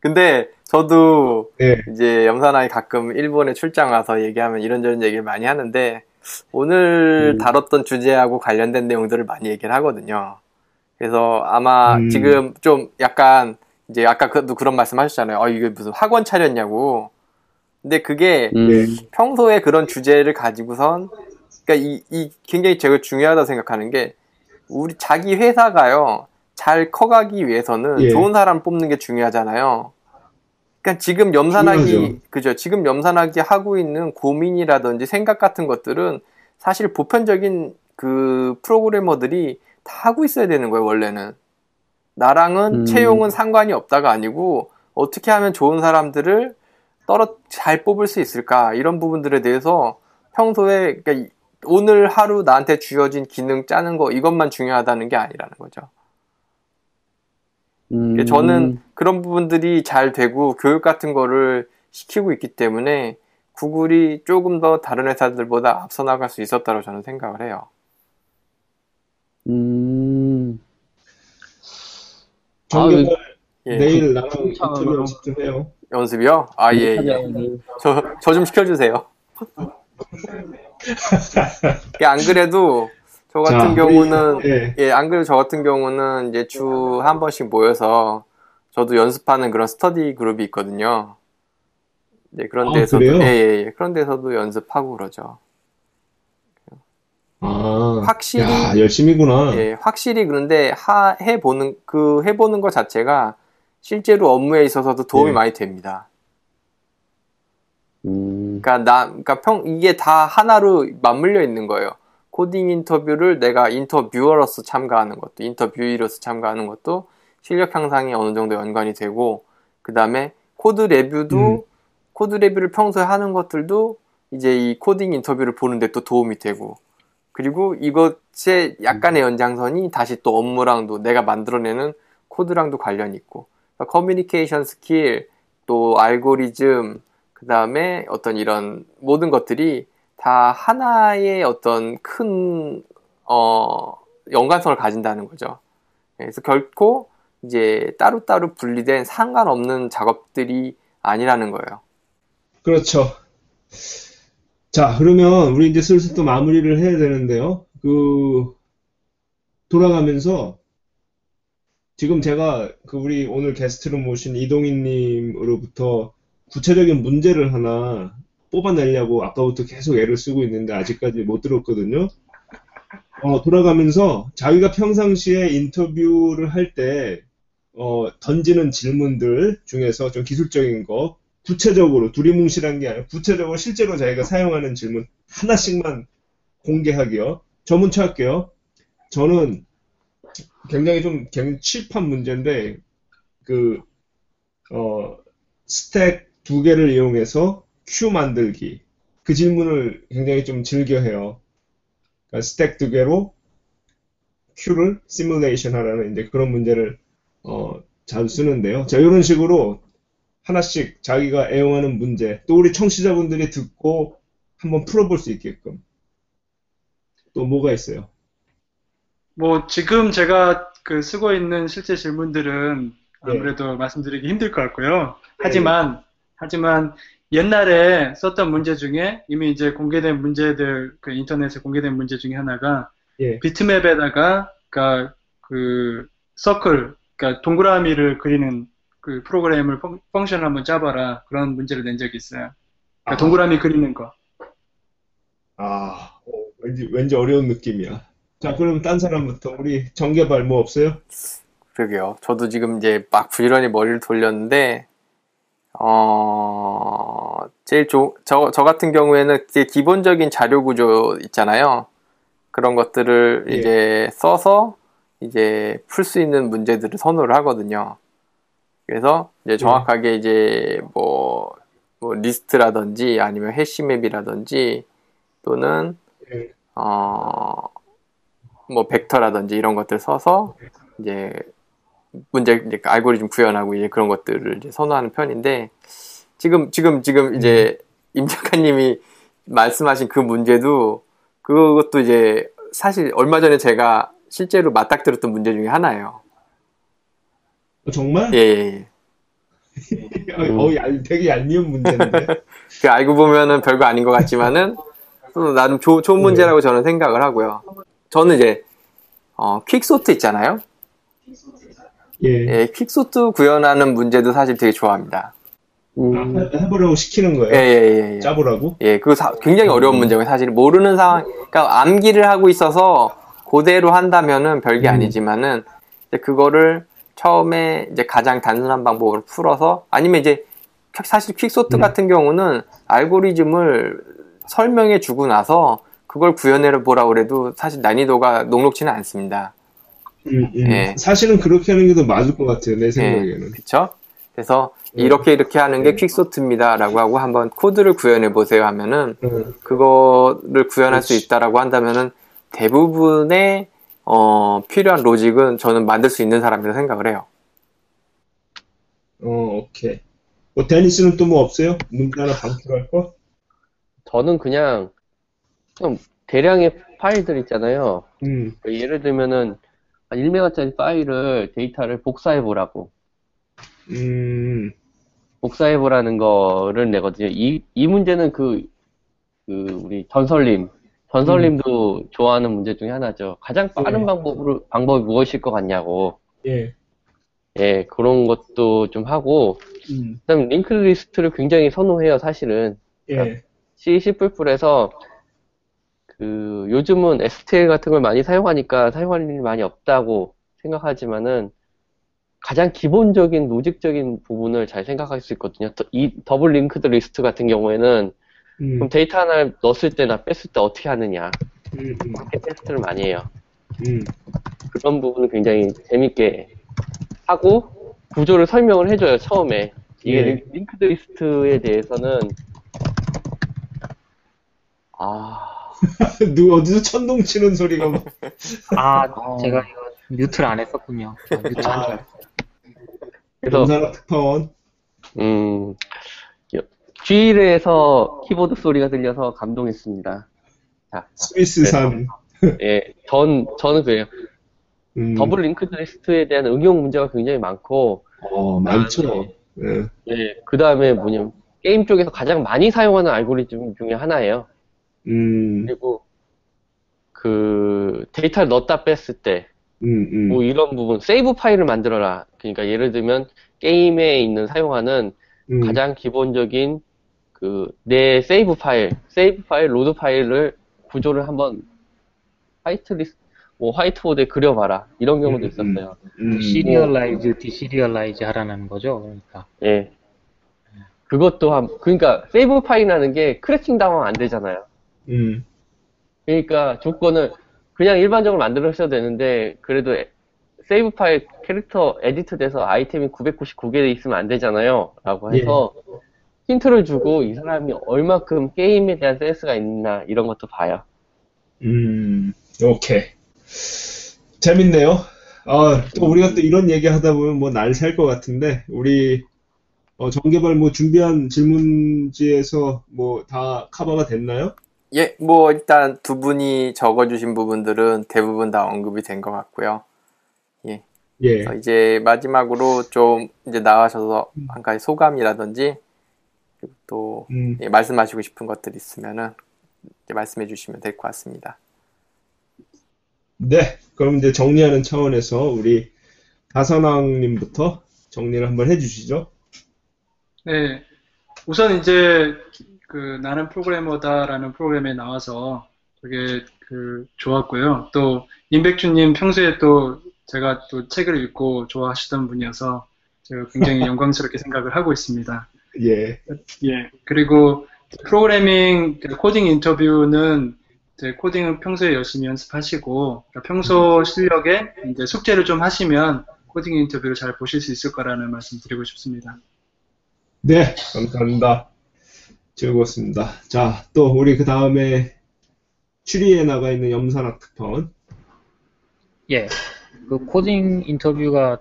Speaker 4: 근데 저도
Speaker 3: 네.
Speaker 4: 이제 염산아이 가끔 일본에 출장 와서 얘기하면 이런저런 얘기를 많이 하는데 오늘
Speaker 2: 음.
Speaker 4: 다뤘던 주제하고 관련된 내용들을 많이 얘기를 하거든요. 그래서 아마
Speaker 3: 음.
Speaker 4: 지금 좀 약간 이제 아까 그도 그런 말씀 하셨잖아요. 어, 이게 무슨 학원 차렸냐고. 근데 그게
Speaker 2: 음,
Speaker 3: 네.
Speaker 4: 평소에 그런 주제를 가지고선 그러니까 이, 이 굉장히 제가 중요하다고 생각하는 게 우리 자기 회사가요 잘 커가기 위해서는
Speaker 3: 예.
Speaker 4: 좋은 사람 뽑는 게 중요하잖아요. 그러니까 지금 염산하기
Speaker 3: 중요하죠.
Speaker 4: 그죠 지금 염산하기 하고 있는 고민이라든지 생각 같은 것들은 사실 보편적인 그 프로그래머들이 다 하고 있어야 되는 거예요 원래는 나랑은
Speaker 2: 음.
Speaker 4: 채용은 상관이 없다가 아니고 어떻게 하면 좋은 사람들을 떨어 잘 뽑을 수 있을까 이런 부분들에 대해서 평소에 그러니까 이- 오늘 하루 나한테 주어진 기능 짜는 거 이것만 중요하다는 게 아니라는 거죠.
Speaker 2: 음,
Speaker 4: 저는 그런 부분들이 잘 되고 교육 같은 거를 시키고 있기 때문에 구글이 조금 더 다른 회사들보다 앞서 나갈 수 있었다고 저는 생각을 해요.
Speaker 2: 음,
Speaker 3: 정경을
Speaker 4: 예.
Speaker 3: 내일 나랑. 인터뷰 연습 좀 해요.
Speaker 4: 연습이요? 아, 예, 예. 저, 저 좀 시켜주세요. 예, 안 그래도 저 같은
Speaker 3: 자, 우리-
Speaker 4: 경우는
Speaker 3: 예.
Speaker 4: 예, 안 그래도 저 같은 경우는 이제 주 한 번씩 모여서 저도 연습하는 그런 스터디 그룹이 있거든요. 네, 그런
Speaker 3: 아,
Speaker 4: 데서도
Speaker 3: 그래요?
Speaker 4: 예, 예, 예. 그런 데서도 연습하고 그러죠.
Speaker 3: 아,
Speaker 4: 확실히-
Speaker 3: 야, 열심히구나.
Speaker 4: 예, 확실히 그런데 하, 해보는 그 해보는 것 자체가 실제로 업무에 있어서도 도움이
Speaker 3: 예.
Speaker 4: 많이 됩니다.
Speaker 2: 음,
Speaker 4: 그러니까 나, 그러니까 평 이게 다 하나로 맞물려 있는 거예요. 코딩 인터뷰를 내가 인터뷰어로서 참가하는 것도, interviewee로서 참가하는 것도 실력 향상에 어느 정도 연관이 되고, 그 다음에 code review도,
Speaker 3: 음.
Speaker 4: code review를 평소에 하는 것들도 이제 이 코딩 인터뷰를 보는데 또 도움이 되고, 그리고 이것의 약간의 연장선이 다시 또 업무랑도 내가 만들어내는 코드랑도 관련이 있고, 그러니까 커뮤니케이션 스킬, 또 알고리즘, 그 다음에 어떤 이런 모든 것들이 다 하나의 어떤 큰, 어, 연관성을 가진다는 거죠. 그래서 결코 이제 따로따로 분리된 상관없는 작업들이 아니라는 거예요.
Speaker 3: 그렇죠. 자, 그러면 우리 이제 슬슬 또 마무리를 해야 되는데요. 그, 돌아가면서 지금 제가 그 우리 오늘 게스트로 모신 이동희님으로부터 구체적인 문제를 하나 뽑아내려고 아까부터 계속 애를 쓰고 있는데 아직까지 못 들었거든요. 어, 돌아가면서 자기가 평상시에 인터뷰를 할 때, 어, 던지는 질문들 중에서 좀 기술적인 거, 구체적으로, 두리뭉실한 게 아니라 구체적으로 실제로 자기가 사용하는 질문 하나씩만 공개하기요. 저 문자 할게요. 저는 굉장히 좀 굉장히 칩한 문제인데, 그, 어, 스택 두 개를 이용해서 큐 만들기. 그 질문을 굉장히 좀 즐겨 해요. 그러니까 스택 두 개로 큐를 시뮬레이션 하라는 이제 그런 문제를 어, 자주 쓰는데요. 자, 이런 식으로 하나씩 자기가 애용하는 문제, 또 우리 청취자분들이 듣고 한번 풀어볼 수 있게끔. 또 뭐가 있어요?
Speaker 1: 뭐 지금 제가 그 쓰고 있는 실제 질문들은 아무래도 말씀드리기 힘들 것 같고요. 하지만 하지만 옛날에 썼던 문제 중에 이미 이제 공개된 문제들 그 인터넷에 공개된 문제 중에 하나가
Speaker 3: 예.
Speaker 1: 비트맵에다가 그러니까 그 서클 그러니까 동그라미를 그리는 그 프로그램을 펑, 펑션을 한번 짜봐라 그런 문제를 낸 적이 있어요. 그러니까
Speaker 3: 아.
Speaker 1: 동그라미 그리는 거.
Speaker 3: 아, 어, 왠지, 왠지 어려운 느낌이야. 자, 그럼 딴 사람부터 우리 정개발 뭐 없어요?
Speaker 4: 그러게요. 저도 지금 이제 막 부지런히 머리를 돌렸는데, 어, 제일 조, 저, 저 같은 경우에는 이제 기본적인 자료 구조 있잖아요. 그런 것들을
Speaker 3: 예.
Speaker 4: 이제 써서 이제 풀 수 있는 문제들을 선호를 하거든요. 그래서 이제 정확하게 이제 뭐, 뭐 리스트라든지 아니면 hash map이라든지 또는
Speaker 3: 예.
Speaker 4: 어, 뭐 벡터라든지 이런 것들 써서 이제 문제 이제 알고리즘 구현하고 이제 그런 것들을 이제 선호하는 편인데 지금 지금 지금 이제 임 작가님이 말씀하신 그 문제도 그것도 이제 사실 얼마 전에 제가 실제로 맞닥뜨렸던 문제 중에 하나예요.
Speaker 3: 어, 정말?
Speaker 4: 예, 예, 예.
Speaker 3: 어, 얄- 되게 얄미운 문제인데.
Speaker 4: 그 알고 보면은 별거 아닌 것 같지만은 또 나름 조- 좋은 문제라고 저는 생각을 하고요. 저는 이제 어, 퀵소트 있잖아요.
Speaker 3: 예.
Speaker 4: 예, 퀵소트 구현하는 문제도 사실 되게 좋아합니다.
Speaker 2: 음,
Speaker 3: 아, 해- 해보라고 시키는
Speaker 4: 예,
Speaker 3: 거예요.
Speaker 4: 예, 예. 예.
Speaker 3: 짜보라고.
Speaker 4: 예, 그거 사- 굉장히 어려운 문제고요. 사실 모르는 상황, 그러니까 암기를 하고 있어서 그대로 한다면은 별게
Speaker 3: 음.
Speaker 4: 아니지만은 이제 그거를 처음에 이제 가장 단순한 방법으로 풀어서 아니면 이제 사실 퀵소트
Speaker 3: 음.
Speaker 4: 같은 경우는 알고리즘을 설명해 주고 나서 그걸 구현해 보라 그래도 사실 난이도가 녹록지는 않습니다.
Speaker 3: 음, 음.
Speaker 4: 예.
Speaker 3: 사실은 그렇게 하는 게 더 맞을 것 같아요, 내 생각에는.
Speaker 4: 그렇죠? 그래서
Speaker 3: 네.
Speaker 4: 이렇게 이렇게 하는 게
Speaker 3: 네.
Speaker 4: 퀵소트입니다라고 하고 한번 코드를 구현해 보세요 하면은
Speaker 3: 음.
Speaker 4: 그거를 구현할 수
Speaker 3: 그렇지.
Speaker 4: 있다라고 한다면은 대부분의 어, 필요한 로직은 저는 만들 수 있는 사람이라 생각을 해요.
Speaker 3: 어, 오케이. 뭐, 데니스는 또 뭐 없어요? 문제 하나 방출할 거?
Speaker 2: 저는 그냥 좀 대량의 파일들 있잖아요.
Speaker 3: 음,
Speaker 2: 예를 들면은 한 1메가짜리 파일을 데이터를 복사해 보라고.
Speaker 3: 음,
Speaker 2: 복사해 보라는 거를 내거든요. 이, 이 문제는 그, 그, 우리 전설님. 전설님도 좋아하는 문제 중에 하나죠. 가장 빠른
Speaker 3: 네.
Speaker 2: 방법으로, 방법이 무엇일 것 같냐고.
Speaker 3: 예.
Speaker 2: 예, 그런 것도 좀 하고,
Speaker 3: 음,
Speaker 2: 그 다음 linked list를 굉장히 선호해요, 사실은.
Speaker 3: 예.
Speaker 2: C, C++에서 그 요즘은 STL 같은 걸 많이 사용하니까 사용할 일이 많이 없다고 생각하지만은 가장 기본적인 로직적인 부분을 잘 생각할 수 있거든요. 더- 이 double linked list 같은 경우에는
Speaker 3: 음,
Speaker 2: 그럼 데이터 하나를 넣었을 때나 뺐을 때 어떻게 하느냐
Speaker 3: 음, 음,
Speaker 2: 이렇게 테스트를 많이 해요.
Speaker 3: 음,
Speaker 2: 그런 부분을 굉장히 재밌게 하고 구조를 설명을 해줘요 처음에 이게
Speaker 3: 예.
Speaker 2: 링- linked list에 대해서는 아
Speaker 3: 누 어디서 천둥 치는 소리가 막.
Speaker 5: 아,
Speaker 2: 어.
Speaker 5: 제가 이거 mute를 안 했었군요. 아, mute 한 줄 알았어요.
Speaker 2: 그래서
Speaker 3: 염산악 특파원.
Speaker 2: 음, G일에서 키보드 소리가 들려서 감동했습니다. 자,
Speaker 3: 스위스산.
Speaker 2: 예, 전, 저는 그래요.
Speaker 3: 음,
Speaker 2: double linked list에 대한 응용 문제가 굉장히 많고,
Speaker 3: 어, 많죠. 예.
Speaker 2: 예, 그 다음에 뭐냐면, 게임 쪽에서 가장 많이 사용하는 알고리즘 중에 하나예요.
Speaker 3: 음,
Speaker 2: 그리고, 그, 데이터를 넣었다 뺐을 때,
Speaker 3: 음, 음,
Speaker 2: 뭐 이런 부분, save file을 만들어라. 그러니까 예를 들면, 게임에 있는 사용하는
Speaker 3: 음,
Speaker 2: 가장 기본적인 그 내 save file, save file, load file을 구조를 한번 white list, 뭐 화이트보드에 그려봐라 이런 경우도
Speaker 3: 음,
Speaker 2: 있었어요.
Speaker 3: 음,
Speaker 5: serialize, deserialize 하라는 거죠. 그러니까.
Speaker 2: 예. 그것도 한 그러니까 save file이라는 게 크래킹 당하면 안 되잖아요.
Speaker 3: 음,
Speaker 2: 그러니까 조건을 그냥 일반적으로 만들었어야 되는데 그래도 에- save file 캐릭터 edit 돼서 아이템이 999개 있으면 안 되잖아요. 라고 해서 힌트를 주고 이 사람이 얼마큼 게임에 대한 센스가 있나 이런 것도 봐요.
Speaker 3: 음, 오케이. 재밌네요. 아, 또 우리가 또 이런 얘기 하다 보면 뭐날살것 같은데, 우리, 어, 정개발 뭐 준비한 질문지에서 뭐 다 커버가 됐나요?
Speaker 4: 예, 뭐 일단 두 분이 적어주신 부분들은 대부분 다 언급이 된 것 같고요.
Speaker 3: 예.
Speaker 4: 그래서 이제 마지막으로 좀 이제 나와셔서 한 가지 소감이라든지 그리고 또
Speaker 3: 음,
Speaker 4: 예, 말씀하시고 싶은 것들 있으면은 이제 말씀해 주시면 될 것 같습니다.
Speaker 3: 네. 그럼 이제 정리하는 차원에서 우리 다선왕님부터 정리를 한번 해주시죠.
Speaker 1: 네. 우선 이제 그 나는 프로그래머다라는 프로그램에 나와서 되게 그 좋았고요. 또 임백준님 평소에 또 제가 또 책을 읽고 좋아하시던 분이어서 제가 굉장히 영광스럽게 생각을 하고 있습니다.
Speaker 3: 예.
Speaker 1: 예. 그리고 프로그래밍 그 코딩 인터뷰는 이제 코딩을 평소에 열심히 연습하시고 그러니까 평소 실력에 이제 숙제를 좀 하시면 코딩 인터뷰를 잘 보실 수 있을 거라는 말씀 드리고 싶습니다.
Speaker 3: 네. 감사합니다. 즐거웠습니다. 자, 또 우리 그 다음에 취리히에 나가 있는 염산악 특파원.
Speaker 5: 예. 그 코딩 인터뷰가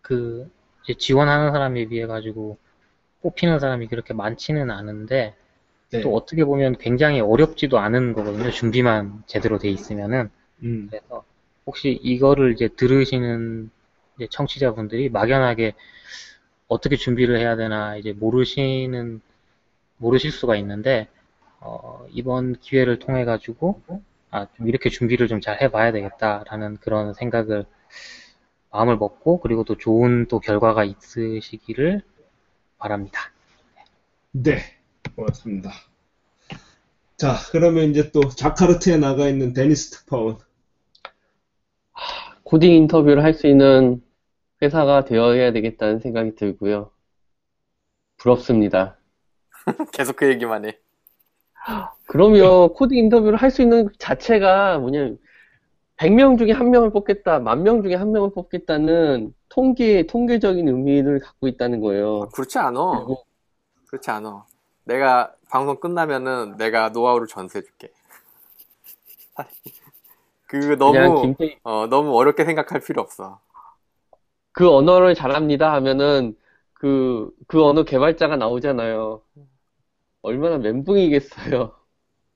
Speaker 5: 그 지원하는 사람에 비해 가지고 뽑히는 사람이 그렇게 많지는 않은데
Speaker 3: 네.
Speaker 5: 또 어떻게 보면 굉장히 어렵지도 않은 거거든요. 준비만 제대로 돼 있으면은.
Speaker 3: 음,
Speaker 5: 그래서 혹시 이거를 이제 들으시는 이제 청취자분들이 막연하게 어떻게 준비를 해야 되나 이제 모르시는 모르실 수가 있는데 어, 이번 기회를 통해 가지고 아, 좀 이렇게 준비를 좀 잘 해봐야 되겠다라는 그런 생각을 마음을 먹고 그리고 또 좋은 또 결과가 있으시기를 바랍니다.
Speaker 3: 네, 고맙습니다. 자, 그러면 이제 또 자카르타에 나가 있는 데니스 특파원.
Speaker 2: 코딩 인터뷰를 할 수 있는 회사가 되어야 되겠다는 생각이 들고요. 부럽습니다.
Speaker 4: 계속 그 얘기만 해.
Speaker 2: 그러면 코딩 인터뷰를 할 수 있는 것 자체가 뭐냐면 100명 중에 한 명을 뽑겠다, 만 명 중에 한 명을 뽑겠다는 통계, 통계적인 의미를 갖고 있다는 거예요.
Speaker 4: 그렇지 않아. 그렇지 않아. 내가 방송 끝나면은 내가 노하우를 전수해줄게. 그 너무
Speaker 2: 김태,
Speaker 4: 어, 너무 어렵게 생각할 필요 없어.
Speaker 2: 그 언어를 잘합니다 하면은 그, 그 언어 개발자가 나오잖아요. 얼마나 멘붕이겠어요.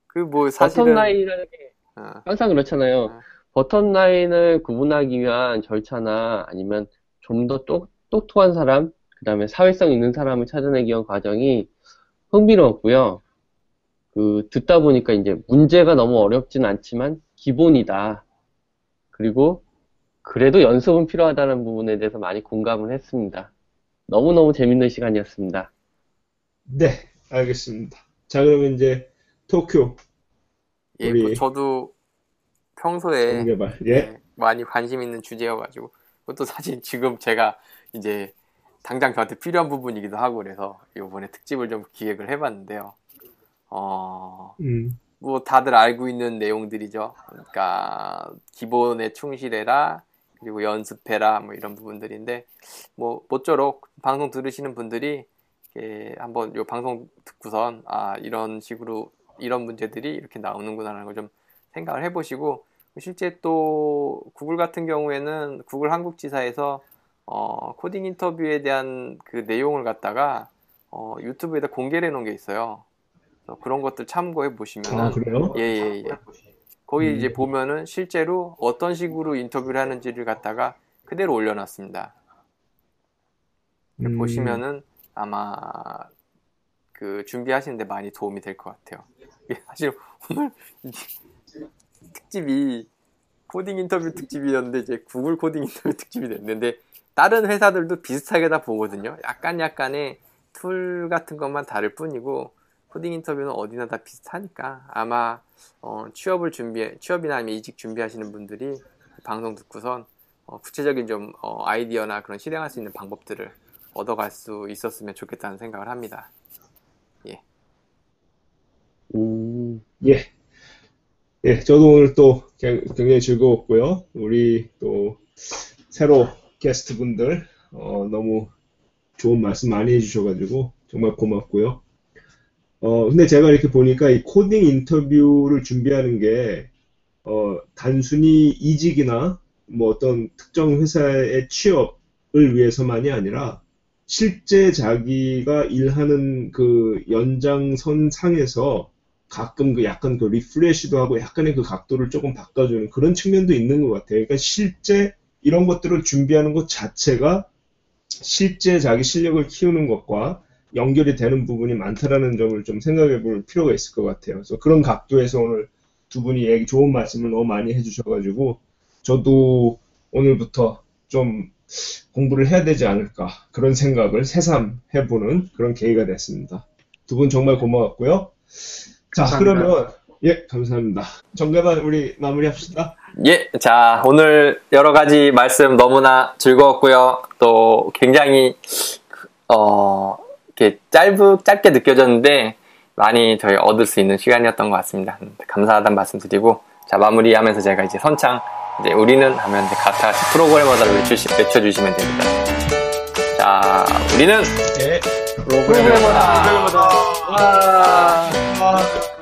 Speaker 4: 그뭐
Speaker 2: 버튼
Speaker 4: 사실은
Speaker 2: 라인이라는 게
Speaker 4: 어,
Speaker 2: 항상 그렇잖아요.
Speaker 4: 어.
Speaker 2: 버튼 라인을 구분하기 위한 절차나 아니면 좀 더 똑똑한 사람, 그 다음에 사회성 있는 사람을 찾아내기 위한 과정이 흥미로웠고요. 그, 듣다 보니까 이제 문제가 너무 어렵진 않지만 기본이다. 그리고 그래도 연습은 필요하다는 부분에 대해서 많이 공감을 했습니다. 너무너무 재밌는 시간이었습니다.
Speaker 3: 네, 알겠습니다. 자, 그러면 이제 토쿄
Speaker 4: 예,
Speaker 3: 우리
Speaker 4: 뭐 저도 평소에
Speaker 3: 정개발. 예.
Speaker 4: 네, 많이 관심 있는 주제여가지고 그것도 사실 지금 제가 이제 당장 저한테 필요한 부분이기도 하고 그래서 이번에 특집을 좀 기획을 해봤는데요. 어,
Speaker 3: 음.
Speaker 4: 뭐 다들 알고 있는 내용들이죠. 그러니까 기본에 충실해라 그리고 연습해라 뭐 이런 부분들인데 뭐 모쪼록 방송 들으시는 분들이 이렇게 한번 요 방송 듣고선 아 이런 식으로 이런 문제들이 이렇게 나오는구나라는 걸 좀 생각을 해보시고 실제 또 구글 같은 경우에는 구글 한국 지사에서 어, 코딩 인터뷰에 대한 그 내용을 갖다가 어, 유튜브에다 공개를 해놓은 게 있어요. 그런 것들 참고해 보시면은
Speaker 3: 아, 그래요?
Speaker 4: 예, 예, 예. 거기
Speaker 3: 음.
Speaker 4: 이제 보면은 실제로 어떤 식으로 인터뷰를 하는지를 갖다가 그대로 올려놨습니다.
Speaker 3: 음.
Speaker 4: 보시면은 아마 그 준비하시는데 많이 도움이 될 것 같아요. 이게 사실 오늘 이 특집이 코딩 인터뷰 특집이었는데 이제 구글 코딩 인터뷰 특집이 됐는데 다른 회사들도 비슷하게 다 보거든요. 약간 약간의 툴 같은 것만 다를 뿐이고 코딩 인터뷰는 어디나 다 비슷하니까 아마 어, 취업을 준비 취업이나 아니면 이직 준비하시는 분들이 방송 듣고선 어, 구체적인 좀 어, 아이디어나 그런 실행할 수 있는 방법들을 얻어갈 수 있었으면 좋겠다는 생각을 합니다.
Speaker 2: 음,
Speaker 3: 예. 예, 저도 오늘 또 굉- 굉장히 즐거웠고요. 우리 또 새로 게스트 분들 어, 너무 좋은 말씀 많이 해주셔가지고 정말 고맙고요. 어, 근데 제가 이렇게 보니까 이 코딩 인터뷰를 준비하는 게 어, 단순히 이직이나 뭐 어떤 특정 회사의 취업을 위해서만이 아니라 실제 자기가 일하는 그 연장선 상에서 가끔 그 약간 그 리프레시도 하고 약간의 그 각도를 조금 바꿔주는 그런 측면도 있는 것 같아요. 그러니까 실제 이런 것들을 준비하는 것 자체가 실제 자기 실력을 키우는 것과 연결이 되는 부분이 많다라는 점을 좀 생각해 볼 필요가 있을 것 같아요. 그래서 그런 각도에서 오늘 두 분이 얘기 좋은 말씀을 너무 많이 해주셔가지고 저도 오늘부터 좀 공부를 해야 되지 않을까 그런 생각을 새삼 해보는 그런 계기가 됐습니다. 두 분 정말 고마웠고요. 자,
Speaker 1: 감사합니다.
Speaker 3: 그러면 예, 감사합니다. 정가반 우리 마무리합시다.
Speaker 4: 예, 자, 오늘 여러 가지 말씀 너무나 즐거웠고요. 또 굉장히, 어, 이렇게 짧, 짧게 느껴졌는데 많이 저희 얻을 수 있는 시간이었던 것 같습니다. 음, 감사하다는 말씀 드리고, 자, 마무리하면서 제가 이제 선창, 이제 우리는 하면 이제 다 같이 프로그래머다를 외주시, 외쳐주시면 됩니다. 자, 우리는
Speaker 3: 예.
Speaker 4: 프로그래머다.
Speaker 1: 프로그래머다.
Speaker 3: 와.